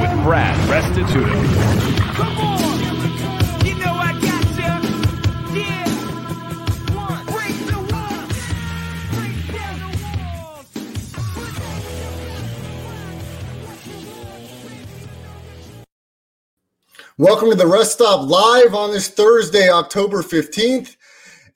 with Brad Restituto. Come on! You know I got you. Yeah. One. Break the walls. Break down the walls. Welcome to the Rest Stop live on this Thursday, October 15th.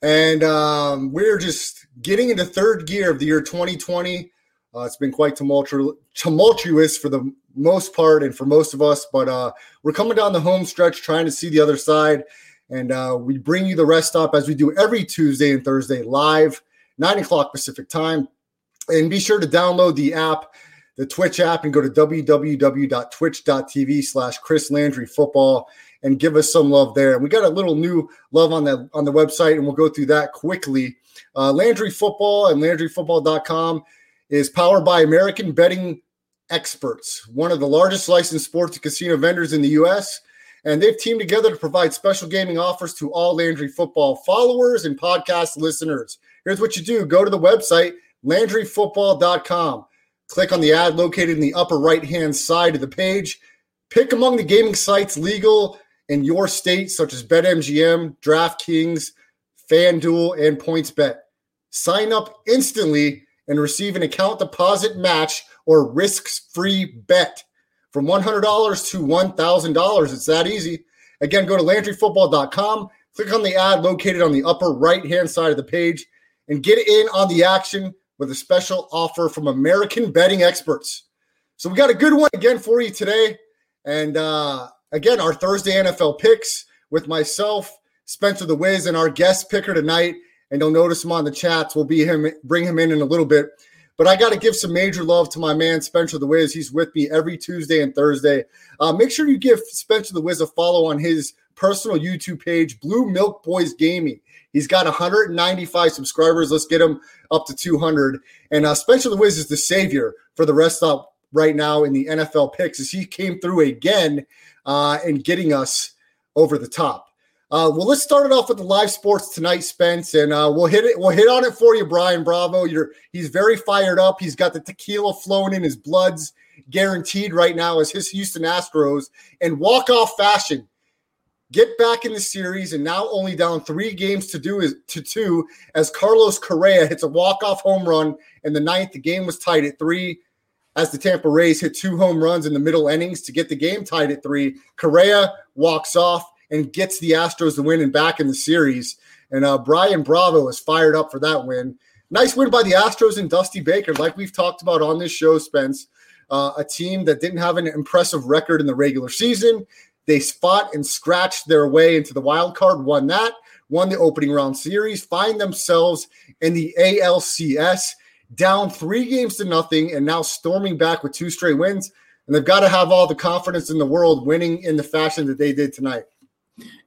And um, we're just getting into third gear of the year 2020. Uh, it's been quite tumultu- tumultuous for the most part and for most of us, but uh, we're coming down the home stretch trying to see the other side. And uh, we bring you the Rest Stop as we do every Tuesday and Thursday live, 9 o'clock Pacific time. And be sure to download the app, the Twitch app, and go to www.twitch.tv slash Chris Landry football and give us some love there. And we got a little new love on the on the website, and we'll go through that quickly. Uh, Landry Football and LandryFootball.com is powered by American Betting Experts, one of the largest licensed sports and casino vendors in the U.S. And they've teamed together to provide special gaming offers to all Landry Football followers and podcast listeners. Here's what you do go to the website, LandryFootball.com. Click on the ad located in the upper right hand side of the page. Pick among the gaming sites legal in your state, such as BetMGM, DraftKings, FanDuel, and PointsBet. Sign up instantly and receive an account deposit match or risk-free bet from $100 to $1,000. It's that easy. Again, go to LandryFootball.com, click on the ad located on the upper right-hand side of the page, and get in on the action with a special offer from American betting experts. So we got a good one again for you today. And uh, again, our Thursday NFL picks with myself, Spencer the Wiz, and our guest picker tonight. And you'll notice him on the chats. We'll be him, bring him in in a little bit. But I got to give some major love to my man Spencer the Wiz. He's with me every Tuesday and Thursday. Uh, make sure you give Spencer the Wiz a follow on his personal YouTube page, Blue Milk Boys Gaming. He's got 195 subscribers. Let's get him up to 200. And uh, Spencer the Wiz is the savior for the rest stop right now in the NFL picks as he came through again uh, and getting us over the top. Uh, well, let's start it off with the live sports tonight, Spence, and uh, we'll hit it. We'll hit on it for you, Brian Bravo. You're he's very fired up. He's got the tequila flowing in his bloods, guaranteed right now as his Houston Astros in walk off fashion get back in the series and now only down three games to do is to two as Carlos Correa hits a walk off home run in the ninth. The game was tied at three as the Tampa Rays hit two home runs in the middle innings to get the game tied at three. Correa walks off and gets the Astros the win and back in the series. And uh, Brian Bravo is fired up for that win. Nice win by the Astros and Dusty Baker, like we've talked about on this show, Spence. Uh, a team that didn't have an impressive record in the regular season. They fought and scratched their way into the wild card, won that, won the opening round series, find themselves in the ALCS, down three games to nothing, and now storming back with two straight wins. And they've got to have all the confidence in the world winning in the fashion that they did tonight.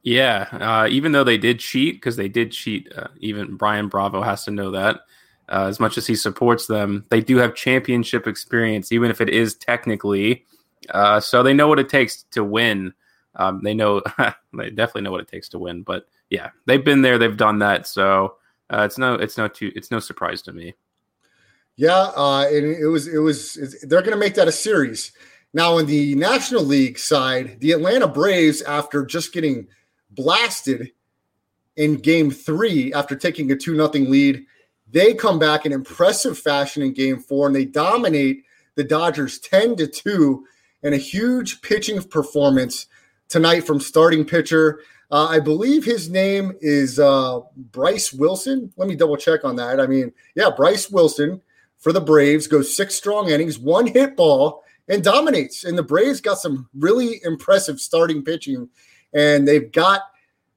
Yeah, uh, even though they did cheat, because they did cheat, uh, even Brian Bravo has to know that. Uh, as much as he supports them, they do have championship experience, even if it is technically. Uh, so they know what it takes to win. Um, they know they definitely know what it takes to win. But yeah, they've been there, they've done that. So uh, it's no, it's no too, it's no surprise to me. Yeah, uh, and it was, it was. They're going to make that a series. Now, in the National League side, the Atlanta Braves, after just getting blasted in game three, after taking a 2 0 lead, They come back in impressive fashion in game four and they dominate the Dodgers 10 to 2 and a huge pitching performance tonight from starting pitcher. Uh, I believe his name is uh, Bryse Wilson. Let me double check on that. I mean, yeah, Bryse Wilson for the Braves goes six strong innings, one hit ball, and dominates. And the Braves got some really impressive starting pitching, and they've got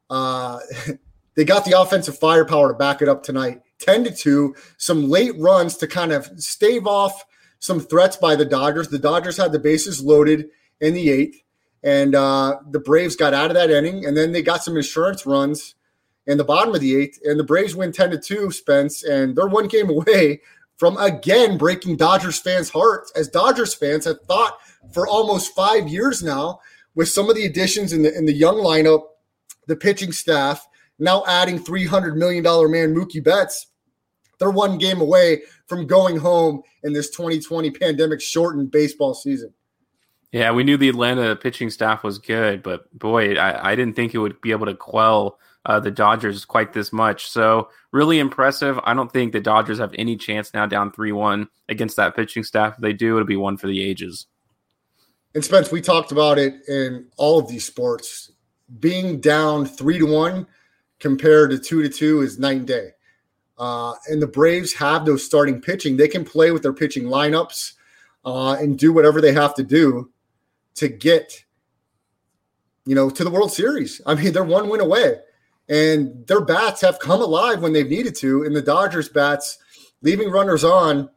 uh, they got the offensive firepower to back it up tonight. 10 to 2, some late runs to kind of stave off some threats by the Dodgers. The Dodgers had the bases loaded in the eighth, and uh, the Braves got out of that inning, and then they got some insurance runs in the bottom of the eighth, and the Braves win 10 to 2, Spence, and they're one game away from again breaking Dodgers fans' hearts, as Dodgers fans have thought for almost five years now, with some of the additions in the in the young lineup, the pitching staff, now adding $300 million man Mookie Betts. They're one game away from going home in this 2020 pandemic shortened baseball season. Yeah, we knew the Atlanta pitching staff was good, but boy, I, I didn't think it would be able to quell uh, the Dodgers quite this much. So really impressive. I don't think the Dodgers have any chance now down three one against that pitching staff. If they do, it'll be one for the ages. And Spence, we talked about it in all of these sports. Being down three to one compared to two to two is night and day. Uh, and the Braves have those starting pitching. They can play with their pitching lineups uh, and do whatever they have to do to get, you know, to the World Series. I mean, they're one win away, and their bats have come alive when they've needed to. And the Dodgers bats, leaving runners on.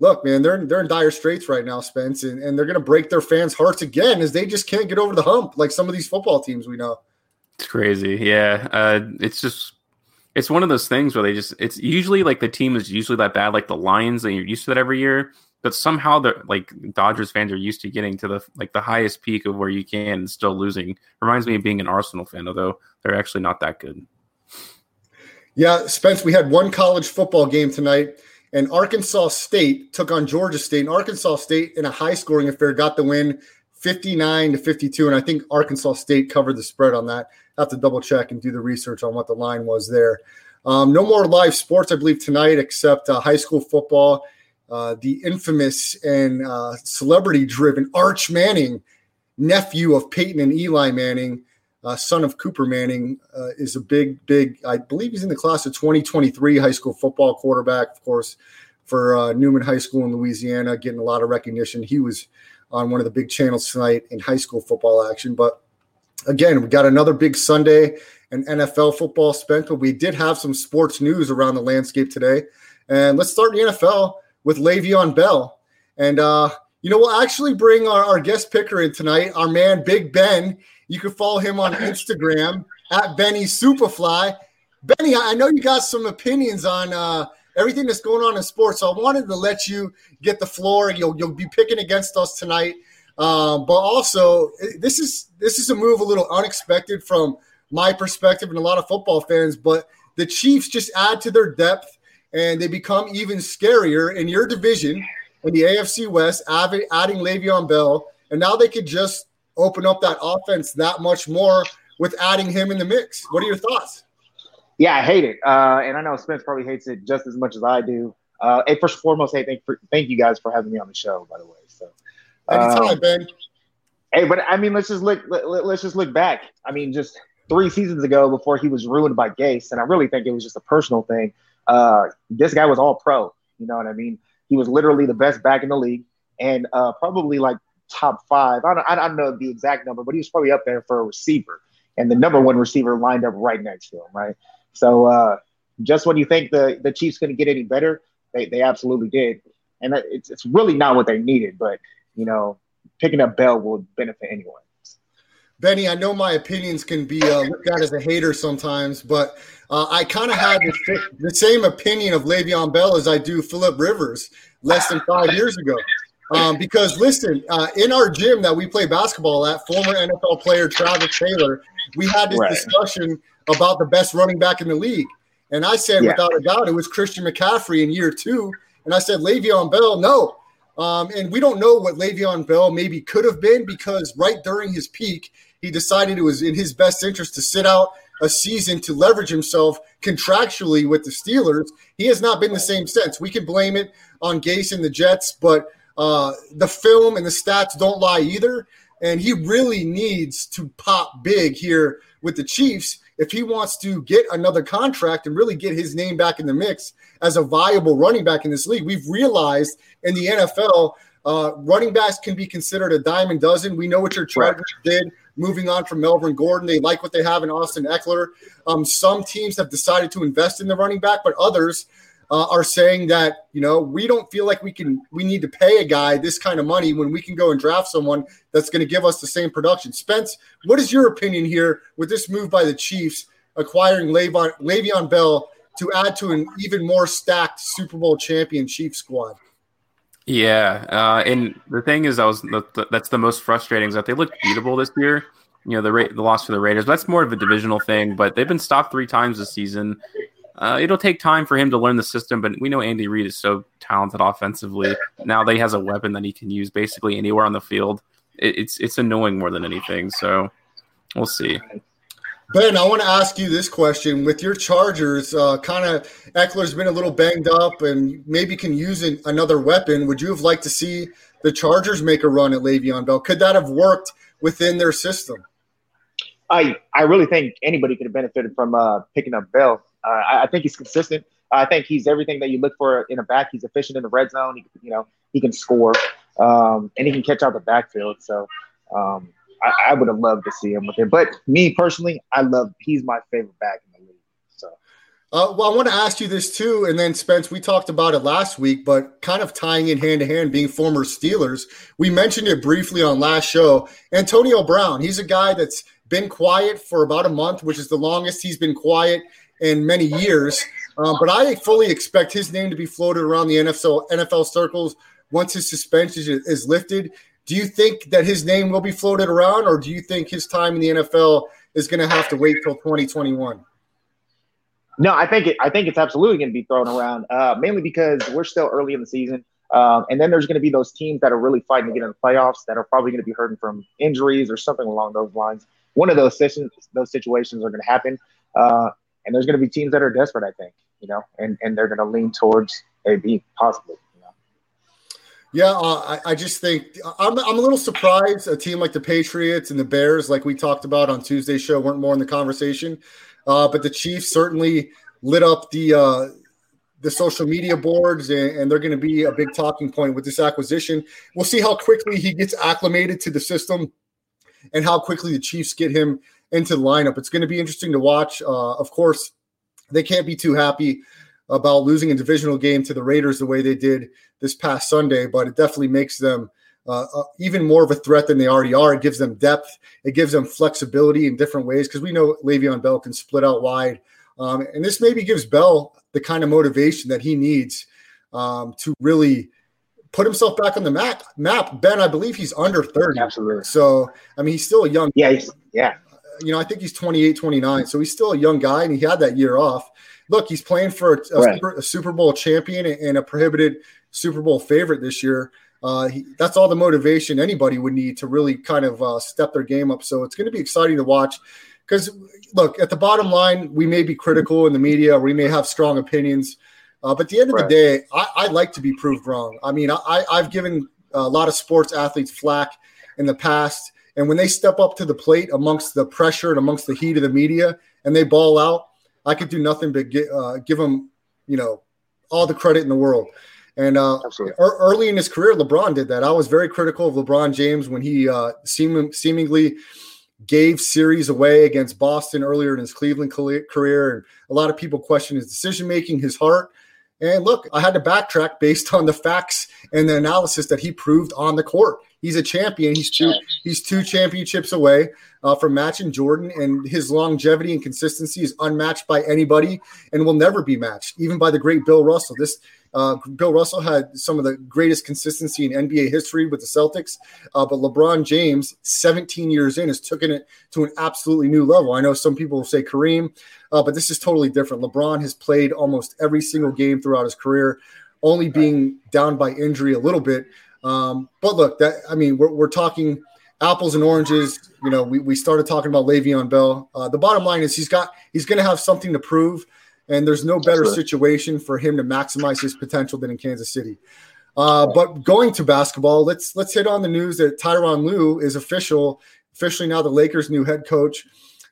Look, man, they're they're in dire straits right now, Spence, and, and they're going to break their fans' hearts again as they just can't get over the hump like some of these football teams we know. It's crazy. Yeah. Uh, it's just, it's one of those things where they just, it's usually like the team is usually that bad, like the Lions, and you're used to that every year. But somehow the like Dodgers fans are used to getting to the like the highest peak of where you can and still losing. Reminds me of being an Arsenal fan, although they're actually not that good. Yeah, Spence, we had one college football game tonight, and Arkansas State took on Georgia State. And Arkansas State, in a high scoring affair, got the win 59 to 52. And I think Arkansas State covered the spread on that. I have to double check and do the research on what the line was there. Um, no more live sports, I believe, tonight, except uh, high school football. Uh, the infamous and uh, celebrity driven Arch Manning, nephew of Peyton and Eli Manning, uh, son of Cooper Manning, uh, is a big, big, I believe he's in the class of 2023 high school football quarterback, of course, for uh, Newman High School in Louisiana, getting a lot of recognition. He was on one of the big channels tonight in high school football action. But again, we got another big Sunday and NFL football spent, but we did have some sports news around the landscape today. And let's start the NFL with Le'Veon Bell. And, uh, you know, we'll actually bring our, our guest picker in tonight, our man, Big Ben. You can follow him on Instagram at Benny Superfly. Benny, I know you got some opinions on uh, everything that's going on in sports. So I wanted to let you get the floor. You'll you'll be picking against us tonight, um, but also this is this is a move a little unexpected from my perspective and a lot of football fans. But the Chiefs just add to their depth and they become even scarier in your division in the AFC West, adding, Le'Veon Bell, and now they could just open up that offense that much more with adding him in the mix. What are your thoughts? Yeah, I hate it, uh, and I know Spence probably hates it just as much as I do. Uh, hey, first and foremost, hey, thank for, thank you guys for having me on the show. By the way, so Anytime, um, Ben. Hey, but I mean, let's just look. Let, let's just look back. I mean, just three seasons ago, before he was ruined by Gase, and I really think it was just a personal thing. Uh, this guy was all pro. You know what I mean? He was literally the best back in the league, and uh, probably like top five. I don't, I don't know the exact number, but he was probably up there for a receiver, and the number one receiver lined up right next to him. Right. So uh, just when you think the the Chiefs to get any better, they they absolutely did, and it's it's really not what they needed, but you know, picking up Bell will benefit anyone. Benny, I know my opinions can be uh, looked at as a hater sometimes, but uh, I kind of had the, the same opinion of Le'Veon Bell as I do Philip Rivers less than five years ago. Um, because listen, uh, in our gym that we play basketball at, former NFL player Travis Taylor, we had this Right. discussion about the best running back in the league, and I said Yeah. without a doubt it was Christian McCaffrey in year two, and I said Le'Veon Bell, no. Um, and we don't know what Le'Veon Bell maybe could have been because right during his peak, he decided it was in his best interest to sit out a season to leverage himself contractually with the Steelers, he has not been the same since. We can blame it on Gase and the Jets, but uh, the film and the stats don't lie either. And he really needs to pop big here with the Chiefs if he wants to get another contract and really get his name back in the mix as a viable running back in this league. We've realized in the NFL, uh, running backs can be considered a dime a dozen. We know what your Chargers did moving on from Melvin Gordon. They like what they have in Austin Ekeler. Um, some teams have decided to invest in the running back, but others uh, are saying that you know we don't feel like we can we need to pay a guy this kind of money when we can go and draft someone that's going to give us the same production. Spence, what is your opinion here with this move by the Chiefs acquiring Le'Veon, Le'Veon Bell to add to an even more stacked Super Bowl champion Chiefs squad? Yeah, uh, and the thing is, I was that's the most frustrating is that they look beatable this year. You know, the rate the loss for the Raiders. That's more of a divisional thing, but they've been stopped three times this season. Uh, it'll take time for him to learn the system, but we know Andy Reid is so talented offensively. Now that he has a weapon that he can use basically anywhere on the field, it, it's it's annoying more than anything. So we'll see. Ben, I want to ask you this question. With your Chargers, uh, kind of Ekeler's been a little banged up and maybe can use an, another weapon. Would you have liked to see the Chargers make a run at Le'Veon Bell? Could that have worked within their system? I I really think anybody could have benefited from uh, picking up Bell. Uh, I, I think he's consistent. I think he's everything that you look for in a back. He's efficient in the red zone. He, you know, he can score, um, and he can catch out the backfield. So um, I, I would have loved to see him with it. But me personally, I love. He's my favorite back in the league. So. Uh, well, I want to ask you this too, and then Spence, we talked about it last week, but kind of tying in hand to hand, being former Steelers, we mentioned it briefly on last show. Antonio Brown, he's a guy that's been quiet for about a month, which is the longest he's been quiet in many years. Um, but I fully expect his name to be floated around the NFL NFL circles once his suspension is, is lifted. Do you think that his name will be floated around, or do you think his time in the NFL is going to have to wait till 2021? No, I think it, I think it's absolutely going to be thrown around, uh, mainly because we're still early in the season, um, and then there's going to be those teams that are really fighting to get in the playoffs that are probably going to be hurting from injuries or something along those lines. One of those those situations are going to happen, uh, and there's going to be teams that are desperate. I think you know, and and they're going to lean towards AB possibly. Yeah, uh, I, I just think I'm, I'm a little surprised a team like the Patriots and the Bears, like we talked about on Tuesday's show, weren't more in the conversation. Uh, but the Chiefs certainly lit up the uh, the social media boards, and, and they're going to be a big talking point with this acquisition. We'll see how quickly he gets acclimated to the system, and how quickly the Chiefs get him into the lineup. It's going to be interesting to watch. Uh, of course, they can't be too happy about losing a divisional game to the Raiders the way they did this past Sunday, but it definitely makes them uh, uh, even more of a threat than they already are. It gives them depth, it gives them flexibility in different ways because we know Le'Veon Bell can split out wide. Um, and this maybe gives Bell the kind of motivation that he needs um, to really put himself back on the map. Map Ben, I believe he's under 30. Absolutely. So, I mean, he's still a young Yeah, yeah. you know, I think he's 28, 29. So he's still a young guy and he had that year off. Look, he's playing for a, a, Right. super, a Super Bowl champion and a prohibited Super Bowl favorite this year. Uh, he, that's all the motivation anybody would need to really kind of uh, step their game up. So it's going to be exciting to watch because, look, at the bottom line, we may be critical in the media, we may have strong opinions. Uh, but at the end of Right. the day, I, I like to be proved wrong. I mean, I, I've given a lot of sports athletes flack in the past. And when they step up to the plate amongst the pressure and amongst the heat of the media and they ball out, I could do nothing but get, uh, give him, you know, all the credit in the world. And uh, early in his career, LeBron did that. I was very critical of LeBron James when he uh, seem- seemingly gave series away against Boston earlier in his Cleveland career- career. And a lot of people questioned his decision making, his heart. And look, I had to backtrack based on the facts and the analysis that he proved on the court. He's a champion. He's two. He's two championships away uh, from matching Jordan, and his longevity and consistency is unmatched by anybody, and will never be matched, even by the great Bill Russell. This uh, Bill Russell had some of the greatest consistency in NBA history with the Celtics, uh, but LeBron James, 17 years in, has taken it to an absolutely new level. I know some people will say Kareem, uh, but this is totally different. LeBron has played almost every single game throughout his career, only being down by injury a little bit. Um, but look, that I mean, we're, we're talking apples and oranges. You know, we, we started talking about Le'Veon Bell. Uh, the bottom line is he's got he's going to have something to prove, and there's no better situation for him to maximize his potential than in Kansas City. Uh, but going to basketball, let's let's hit on the news that Tyronn Lue is official, officially now the Lakers' new head coach.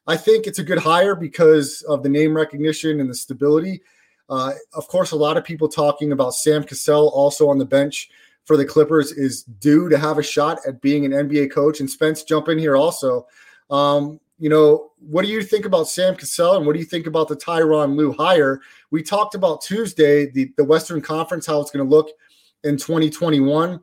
I think it's a good hire because of the name recognition and the stability. Uh, of course, a lot of people talking about Sam Cassell also on the bench for the Clippers is due to have a shot at being an NBA coach. And Spence, jump in here also. Um, you know, what do you think about Sam Cassell and what do you think about the Tyronn Lue hire? We talked about Tuesday, the, the Western Conference, how it's going to look in 2021.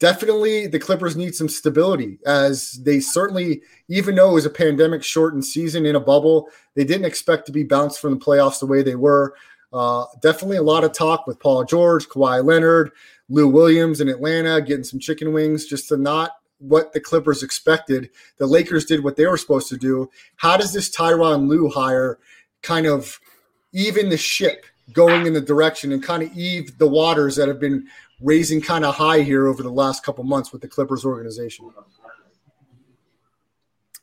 Definitely the Clippers need some stability as they certainly, even though it was a pandemic shortened season in a bubble, they didn't expect to be bounced from the playoffs the way they were. Uh, definitely a lot of talk with Paul George, Kawhi Leonard, Lou Williams in Atlanta getting some chicken wings just to not what the Clippers expected. The Lakers did what they were supposed to do. How does this Tyronn Lue hire kind of even the ship going in the direction and kind of eve the waters that have been raising kind of high here over the last couple months with the Clippers organization?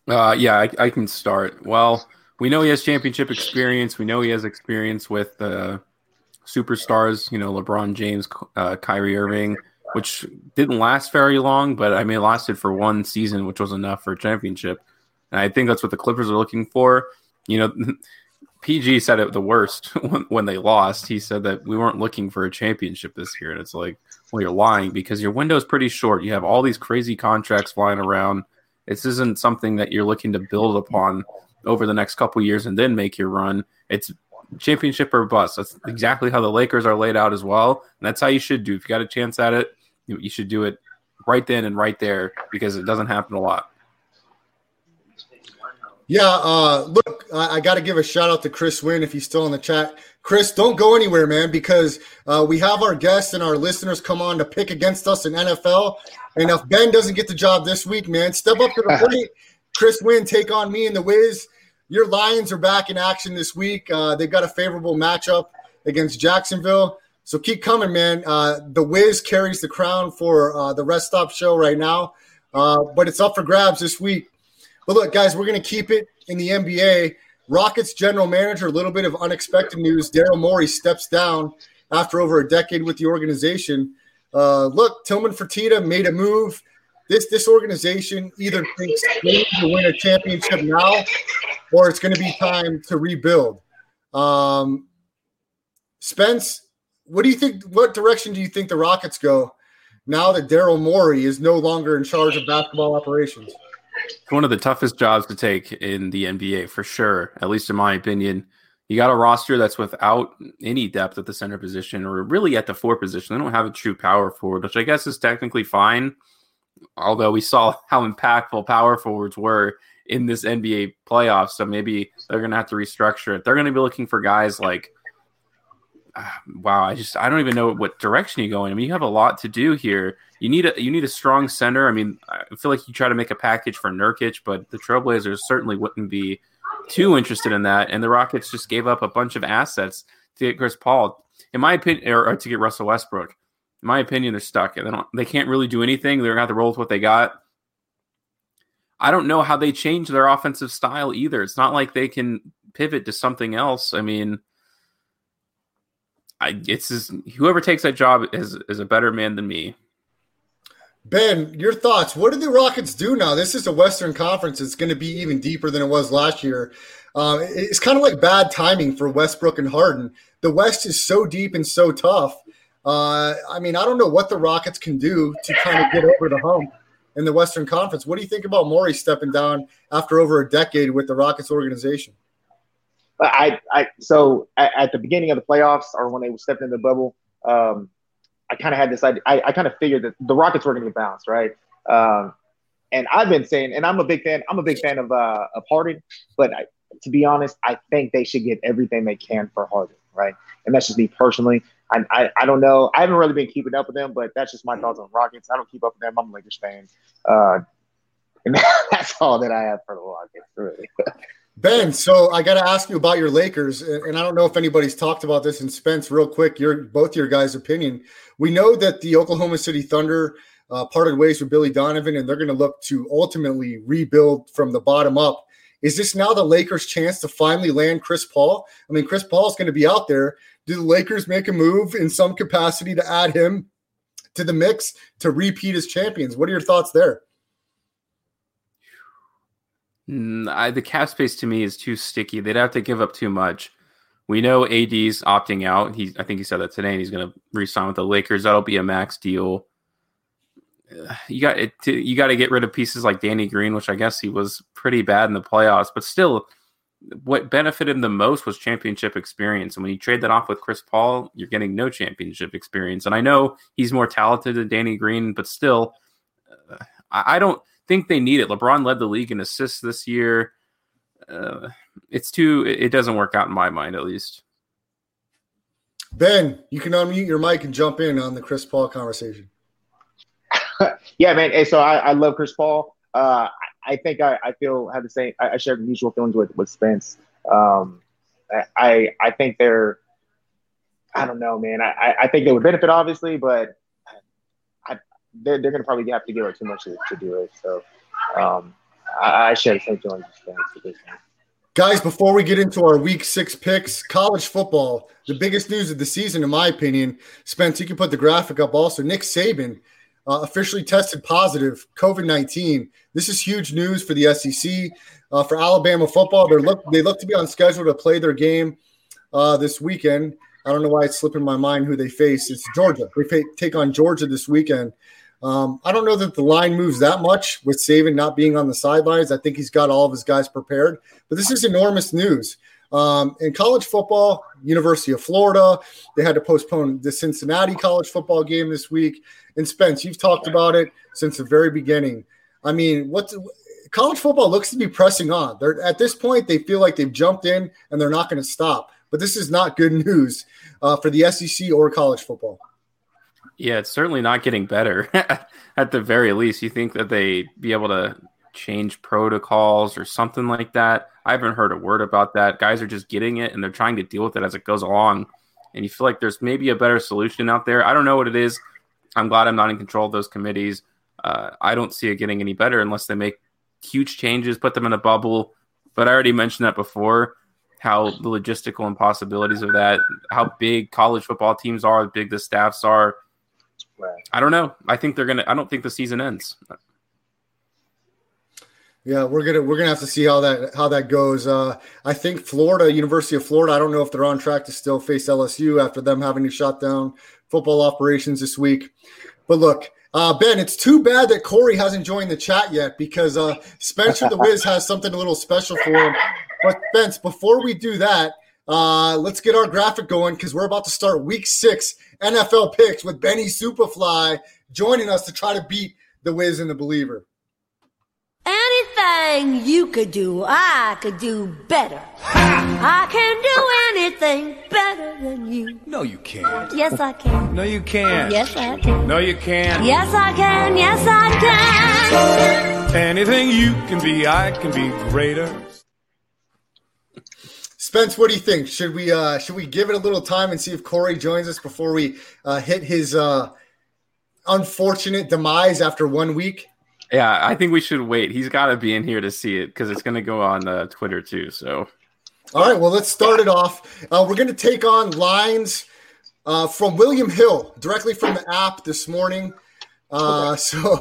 Uh, yeah, I, I can start. Well, we know he has championship experience. We know he has experience with uh, superstars. You know, LeBron James, uh, Kyrie Irving, which didn't last very long, but I mean, it lasted for one season, which was enough for a championship. And I think that's what the Clippers are looking for. You know, PG said it the worst when, when they lost. He said that we weren't looking for a championship this year, and it's like, well, you're lying because your window is pretty short. You have all these crazy contracts flying around. This isn't something that you're looking to build upon over the next couple years and then make your run. It's championship or bust. That's exactly how the Lakers are laid out as well, and that's how you should do. If you got a chance at it, you, you should do it right then and right there because it doesn't happen a lot. Yeah, uh, look, I, I got to give a shout out to Chris Wynn if he's still in the chat. Chris, don't go anywhere, man, because uh, we have our guests and our listeners come on to pick against us in NFL. And if Ben doesn't get the job this week, man, step up to the plate. Chris Wynn, take on me and the Wiz. Your Lions are back in action this week. Uh, they've got a favorable matchup against Jacksonville. So keep coming, man. Uh, the Wiz carries the crown for uh, the Rest Stop show right now, uh, but it's up for grabs this week. But look, guys, we're going to keep it in the NBA. Rockets general manager, a little bit of unexpected news. Daryl Morey steps down after over a decade with the organization. Uh, look, Tillman Fertitta made a move. This this organization either thinks they need to win a championship now, or it's going to be time to rebuild. Um, Spence, what do you think? What direction do you think the Rockets go now that Daryl Morey is no longer in charge of basketball operations? It's one of the toughest jobs to take in the NBA for sure, at least in my opinion. You got a roster that's without any depth at the center position or really at the four position. They don't have a true power forward, which I guess is technically fine. Although we saw how impactful power forwards were in this NBA playoffs, so maybe they're going to have to restructure it. They're going to be looking for guys like, wow, I just I don't even know what direction you're going. I mean, you have a lot to do here. You need a you need a strong center. I mean, I feel like you try to make a package for Nurkic, but the Trailblazers certainly wouldn't be too interested in that. And the Rockets just gave up a bunch of assets to get Chris Paul. In my opinion, or, or to get Russell Westbrook. In my opinion, they're stuck. They don't. They can't really do anything. They're to have to roll with what they got. I don't know how they change their offensive style either. It's not like they can pivot to something else. I mean, I it's just, whoever takes that job is is a better man than me. Ben, your thoughts. What do the Rockets do now? This is a Western Conference. It's going to be even deeper than it was last year. Um, it's kind of like bad timing for Westbrook and Harden. The West is so deep and so tough. Uh, I mean, I don't know what the Rockets can do to kind of get over the hump in the Western Conference. What do you think about Morey stepping down after over a decade with the Rockets organization? But I, I so at, at the beginning of the playoffs or when they stepped in the bubble, um, I kind of had this idea. I, I kind of figured that the Rockets were going to get bounced, right? Um, and I've been saying, and I'm a big fan. I'm a big fan of uh, of Harden, but I, to be honest, I think they should get everything they can for Harden, right? And that's just me personally. I, I, I don't know. I haven't really been keeping up with them, but that's just my thoughts on Rockets. I don't keep up with them. I'm a Lakers fan, uh, and that's all that I have for the Rockets, really. Ben, so I got to ask you about your Lakers, and and I don't know if anybody's talked about this in Spence. Real quick, your both your guys' opinion. We know that the Oklahoma City Thunder uh, parted ways with Billy Donovan, and they're going to look to ultimately rebuild from the bottom up. Is this now the Lakers' chance to finally land Chris Paul? I mean, Chris Paul is going to be out there. Do the Lakers make a move in some capacity to add him to the mix to repeat as champions? What are your thoughts there? I, the cap space to me is too sticky. They'd have to give up too much. We know AD's opting out. He, I think he said that today, and he's going to re-sign with the Lakers. That'll be a max deal. You got it. You got to get rid of pieces like Danny Green, which I guess he was pretty bad in the playoffs, but still, what benefited him the most was championship experience. And when you trade that off with Chris Paul, you're getting no championship experience. And I know he's more talented than Danny Green, but still, uh, I, I don't think they need it. LeBron led the league in assists this year. Uh, it's too. It it doesn't work out in my mind, at least. Ben, you can unmute your mic and jump in on the Chris Paul conversation. yeah, man. Hey, so I, I love Chris Paul. Uh, I, I think I, I feel have the same. I, I share mutual feelings with with Spence. Um, I- I I think they're. I don't know, man. I I- I think they would benefit, obviously, but They're they're gonna probably have to give it too much to, to do it. So, um, I, I share the feelings this one. Guys, before we get into our week six picks, college football, the biggest news of the season, in my opinion, Spence, you can put the graphic up also. Nick Saban uh, officially tested positive COVID 19. This is huge news for the SEC. Uh, for Alabama football, they look they look to be on schedule to play their game uh, this weekend. I don't know why it's slipping my mind who they face. It's Georgia. They take on Georgia this weekend. Um, I don't know that the line moves that much with Saban not being on the sidelines. I think he's got all of his guys prepared. But this is enormous news. Um, in college football, University of Florida, they had to postpone the Cincinnati college football game this week. And Spence, you've talked about it since the very beginning. I mean, what's college football looks to be pressing on. They're at this point, they feel like they've jumped in and they're not going to stop. But this is not good news uh, for the SEC or college football. Yeah, it's certainly not getting better. At the very least, you think that they be able to change protocols or something like that. I haven't heard a word about that. Guys are just getting it and they're trying to deal with it as it goes along. And you feel like there's maybe a better solution out there. I don't know what it is. I'm glad I'm not in control of those committees. Uh, I don't see it getting any better unless they make huge changes, put them in a bubble. But I already mentioned that before how the logistical impossibilities of that, how big college football teams are, how big the staffs are. Right. I don't know. I think they're gonna. I don't think the season ends. Yeah, we're gonna we're gonna have to see how that how that goes. Uh, I think Florida, University of Florida. I don't know if they're on track to still face LSU after them having to shut down football operations this week. But look, uh, Ben, it's too bad that Corey hasn't joined the chat yet because uh, Spencer the Wiz has something a little special for him. But Spence, before we do that, uh, let's get our graphic going because we're about to start Week Six NFL picks with Benny Superfly joining us to try to beat the Wiz and the Believer. Anything you could do, I could do better. I can do anything better than you. No, you can't. Yes, I can. No, you can't. Yes, I can. No, you can't. Yes, I can. Yes, I can. Anything you can be, I can be greater. Spence, what do you think? Should we uh should we give it a little time and see if Corey joins us before we uh, hit his uh unfortunate demise after one week? Yeah, I think we should wait. He's got to be in here to see it because it's going to go on uh, Twitter too. So All right, well, let's start it off. Uh, we're going to take on lines uh, from William Hill directly from the app this morning. Uh, So,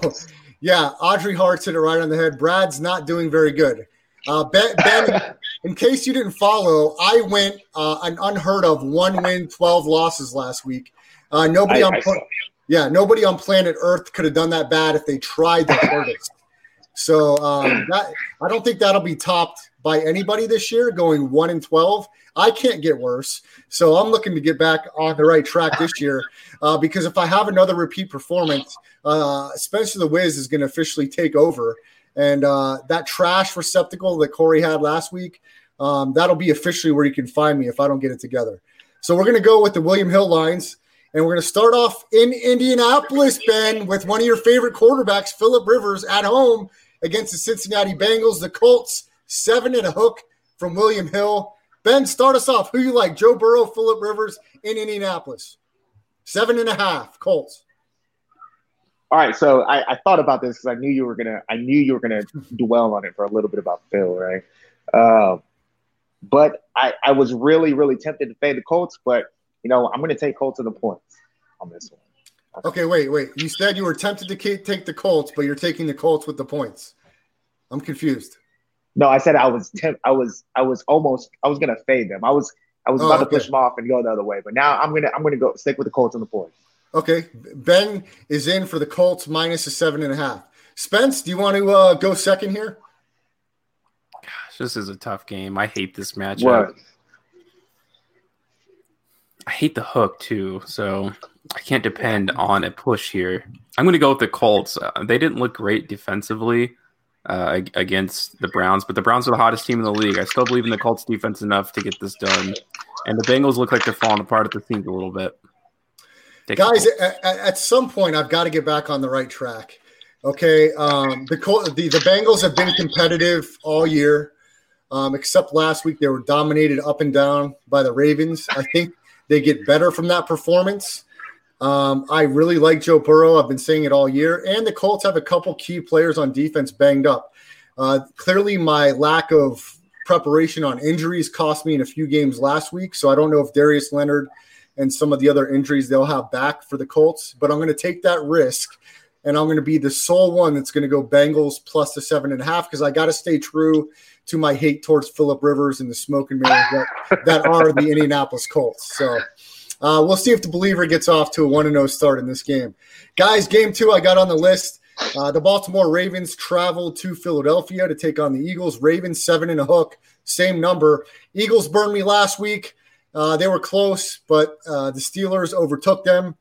yeah, Audrey Hart's hit it right on the head. Brad's not doing very good. Uh, ben, ben, in case you didn't follow, I went uh, an unheard of one win, 12 losses last week. Uh, nobody I- on I yeah, nobody on planet Earth could have done that bad if they tried their hardest. So um, that I don't think that'll be topped by anybody this year. Going one and twelve, I can't get worse. So I'm looking to get back on the right track this year uh, because if I have another repeat performance, uh, Spencer the Wiz is going to officially take over, and uh, that trash receptacle that Corey had last week, um, that'll be officially where you can find me if I don't get it together. So we're going to go with the William Hill lines. And we're going to start off in Indianapolis, Ben, with one of your favorite quarterbacks, Philip Rivers, at home against the Cincinnati Bengals. The Colts, seven and a hook from William Hill. Ben, start us off. Who you like, Joe Burrow, Philip Rivers in Indianapolis? Seven and a half, Colts. All right, so I, I thought about this because I knew you were gonna. I knew you were gonna dwell on it for a little bit about Phil, right? Um, but I, I was really, really tempted to fade the Colts, but you know I'm gonna take Colts in the points on this one. Okay, wait, wait. You said you were tempted to take the Colts, but you're taking the Colts with the points. I'm confused. No, I said I was temp- I was I was almost I was gonna fade them. I was I was Oh, about to push them off and go the other way, but now I'm gonna I'm gonna go stick with the Colts on the points. Okay, Ben is in for the Colts minus a seven and a half. Spence, do you want to uh, go second here? Gosh, this is a tough game. I hate this matchup. What? I hate the hook too, so I can't depend on a push here. I'm going to go with the Colts. Uh, they didn't look great defensively uh, against the Browns, but the Browns are the hottest team in the league. I still believe in the Colts defense enough to get this done, and the Bengals look like they're falling apart at the seams a little bit. Guys, at, at- at some point, I've got to get back on the right track. Okay, um, the, the the Bengals have been competitive all year, um, except last week they were dominated up and down by the Ravens. I think they get better from that performance. Um, I really like Joe Burrow. I've been saying it all year, and the Colts have a couple key players on defense banged up. Uh, clearly, my lack of preparation on injuries cost me in a few games last week, so I don't know if Darius Leonard and some of the other injuries they'll have back for the Colts. But I'm going to take that risk, and I'm going to be the sole one that's going to go Bengals plus the seven and a half because I got to stay true to my hate towards Philip Rivers and the smoke and mirrors that, that are the Indianapolis Colts. So uh, we'll see if the believer gets off to a one and zero start in this game, guys. Game two I got on the list. Uh, the Baltimore Ravens travel to Philadelphia to take on the Eagles. Ravens seven and a hook, same number. Eagles burned me last week. Uh, they were close, but uh, the Steelers overtook them.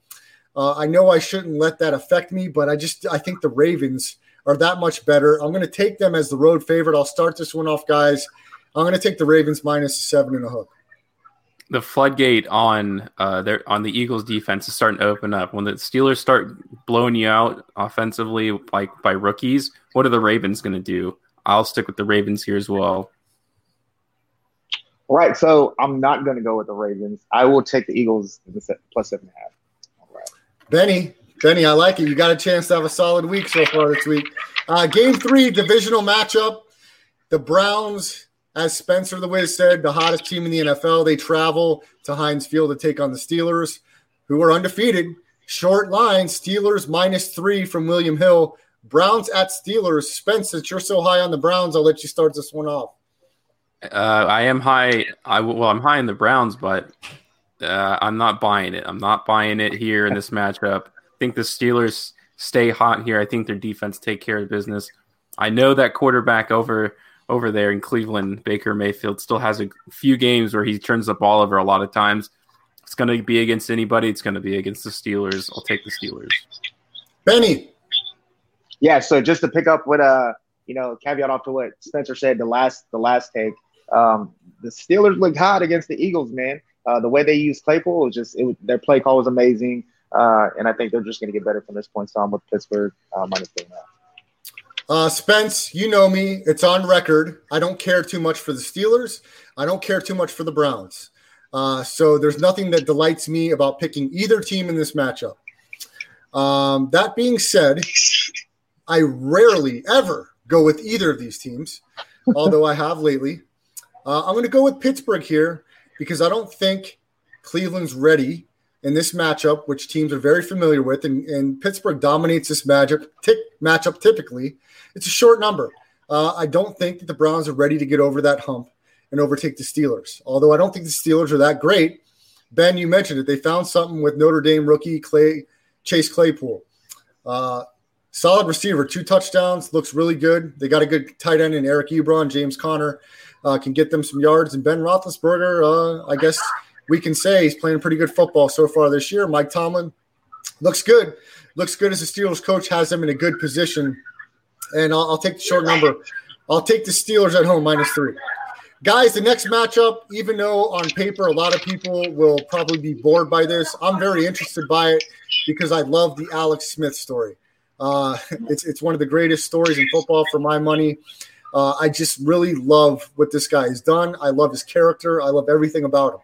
Uh, I know I shouldn't let that affect me, but I just I think the Ravens are that much better. I'm going to take them as the road favorite. I'll start this one off, guys. I'm going to take the Ravens minus seven and a hook. the floodgate on uh their on the Eagles defense is starting to open up. When the Steelers start blowing you out offensively like by rookies, what are the Ravens going to do? I'll stick with the Ravens here as well. Right, so I'm not gonna go with the Ravens. I will take the Eagles plus seven and a half. All right. Benny, Benny, I like it. You got a chance to have a solid week so far this week. Uh, game three, divisional matchup. The Browns, as Spencer the Wiz said, the hottest team in the NFL. They travel to Heinz Field to take on the Steelers, who are undefeated. Short line, Steelers minus three from William Hill. Browns at Steelers. Spence, since you're so high on the Browns, I'll let you start this one off. Uh, I am high. I well, I'm high in the Browns, but uh, I'm not buying it. I'm not buying it here in this matchup. I think the Steelers stay hot here. I think their defense take care of business. I know that quarterback over over there in Cleveland, Baker Mayfield, still has a few games where he turns the ball over a lot of times. It's going to be against anybody. It's going to be against the Steelers. I'll take the Steelers. Benny, Yeah, so just to pick up what uh you know caveat off to what Spencer said the last the last take, um, the Steelers looked hot against the Eagles, man. Uh, the way they used Claypool was just it, their play call was amazing, uh, and I think they're just going to get better from this point. So I'm with Pittsburgh uh, minus three. Uh, Spence, you know me. It's on record. I don't care too much for the Steelers. I don't care too much for the Browns. Uh, so there's nothing that delights me about picking either team in this matchup. Um, that being said, I rarely ever go with either of these teams, although I have lately. Uh, I'm going to go with Pittsburgh here because I don't think Cleveland's ready in this matchup, which teams are very familiar with, and, and Pittsburgh dominates this matchup, matchup typically. It's a short number. Uh, I don't think that the Browns are ready to get over that hump and overtake the Steelers. Although I don't think the Steelers are that great. Ben, you mentioned it. They found something with Notre Dame rookie Clay Chase Claypool. Uh, solid receiver, two touchdowns, looks really good. They got a good tight end in Eric Ebron, James Conner uh, can get them some yards, and Ben Roethlisberger, uh, I guess we can say he's playing pretty good football so far this year. Mike Tomlin looks good, looks good as the Steelers coach, has them in a good position, and I'll, I'll take the short number. I'll take the Steelers at home minus three. Guys, the next matchup, even though on paper a lot of people will probably be bored by this, I'm very interested by it because I love the Alex Smith story. Uh, it's it's one of the greatest stories in football for my money. Uh, I just really love what this guy has done. I love his character. I love everything about him.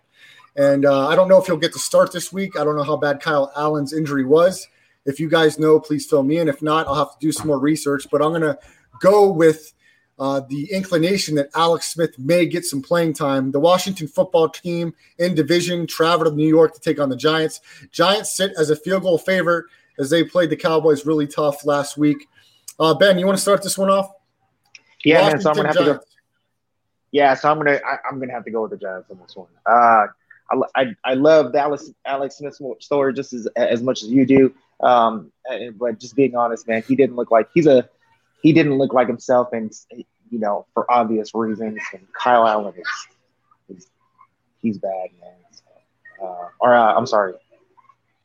And uh, I don't know if he'll get to start this week. I don't know how bad Kyle Allen's injury was. If you guys know, please fill me in. If not, I'll have to do some more research. But I'm going to go with uh, the inclination that Alex Smith may get some playing time. The Washington football team in division travel to New York to take on the Giants. Giants sit as a field goal favorite as they played the Cowboys really tough last week. Uh, ben, you want to start this one off? Yeah, man. So I'm gonna have to go. Yeah, so I'm gonna I, I'm gonna have to go with the Giants on this one. Uh, I I, I love the Alex Alex Smith story just as as much as you do. Um, but just being honest, man, he didn't look like he's a he didn't look like himself, and you know for obvious reasons. And Kyle Allen is, is he's bad, man. So, uh, or uh, I'm sorry,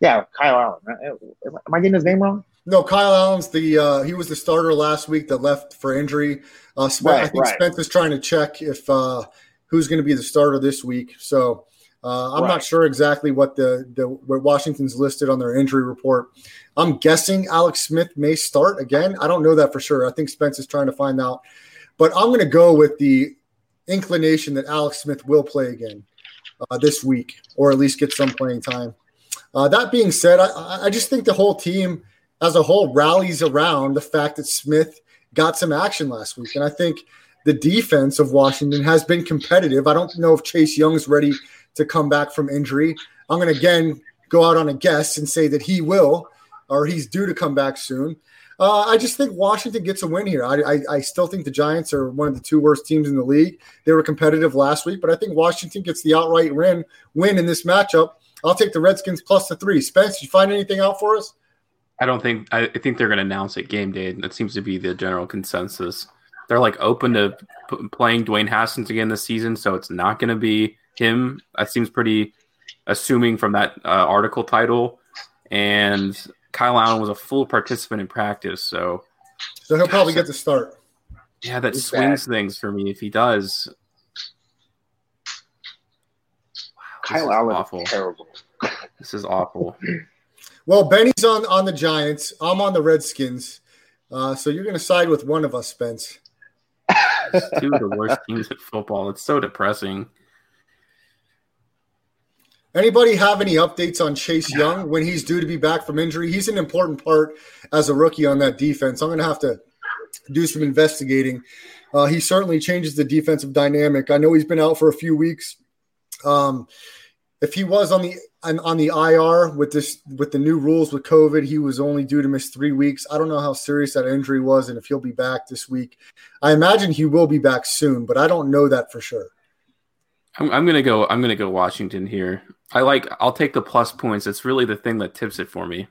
yeah, Kyle Allen. Am I getting his name wrong? No, Kyle Allen's the uh, he was the starter last week that left for injury. Uh, Spence, I think right. Spence is trying to check if uh, who's going to be the starter this week. So uh, I'm not sure exactly what the the what Washington's listed on their injury report. I'm guessing Alex Smith may start again. I don't know that for sure. I think Spence is trying to find out, but I'm going to go with the inclination that Alex Smith will play again uh, this week, or at least get some playing time. Uh, that being said, I, I just think the whole team as a whole rallies around the fact that Smith got some action last week. And I think the defense of Washington has been competitive. I don't know if Chase Young's ready to come back from injury. I'm going to again go out on a guess and say that he will, or he's due to come back soon. Uh, I just think Washington gets a win here. I, I, I still think the Giants are one of the two worst teams in the league. They were competitive last week, but I think Washington gets the outright win win in this matchup. I'll take the Redskins plus the three. Spence, did you find anything out for us? I don't think I I think they're going to announce it game day. That seems to be the general consensus. They're like open to p- playing Dwayne Haskins again this season, so it's not going to be him. That seems pretty assuming from that uh, article title. And Kyle Allen was a full participant in practice, so So he'll probably get the start. yeah, that He's swings things for me if he does. Wow, this Kyle is Allen awful. terrible. This is awful. Well, Benny's on on the Giants. I'm on the Redskins. Uh, so you're going to side with one of us, Spence. Two of the worst teams at football. It's so depressing. Anybody have any updates on Chase Young when he's due to be back from injury? He's an important part as a rookie on that defense. I'm going to have to do some investigating. Uh, he certainly changes the defensive dynamic. I know he's been out for a few weeks. Um, if he was on the on, on the IR with this with the new rules with COVID, he was only due to miss three weeks. I don't know how serious that injury was and if he'll be back this week. I imagine he will be back soon, but I don't know that for sure. I'm, I'm gonna go. I'm gonna go Washington here. I like. I'll take the plus points. It's really the thing that tips it for me.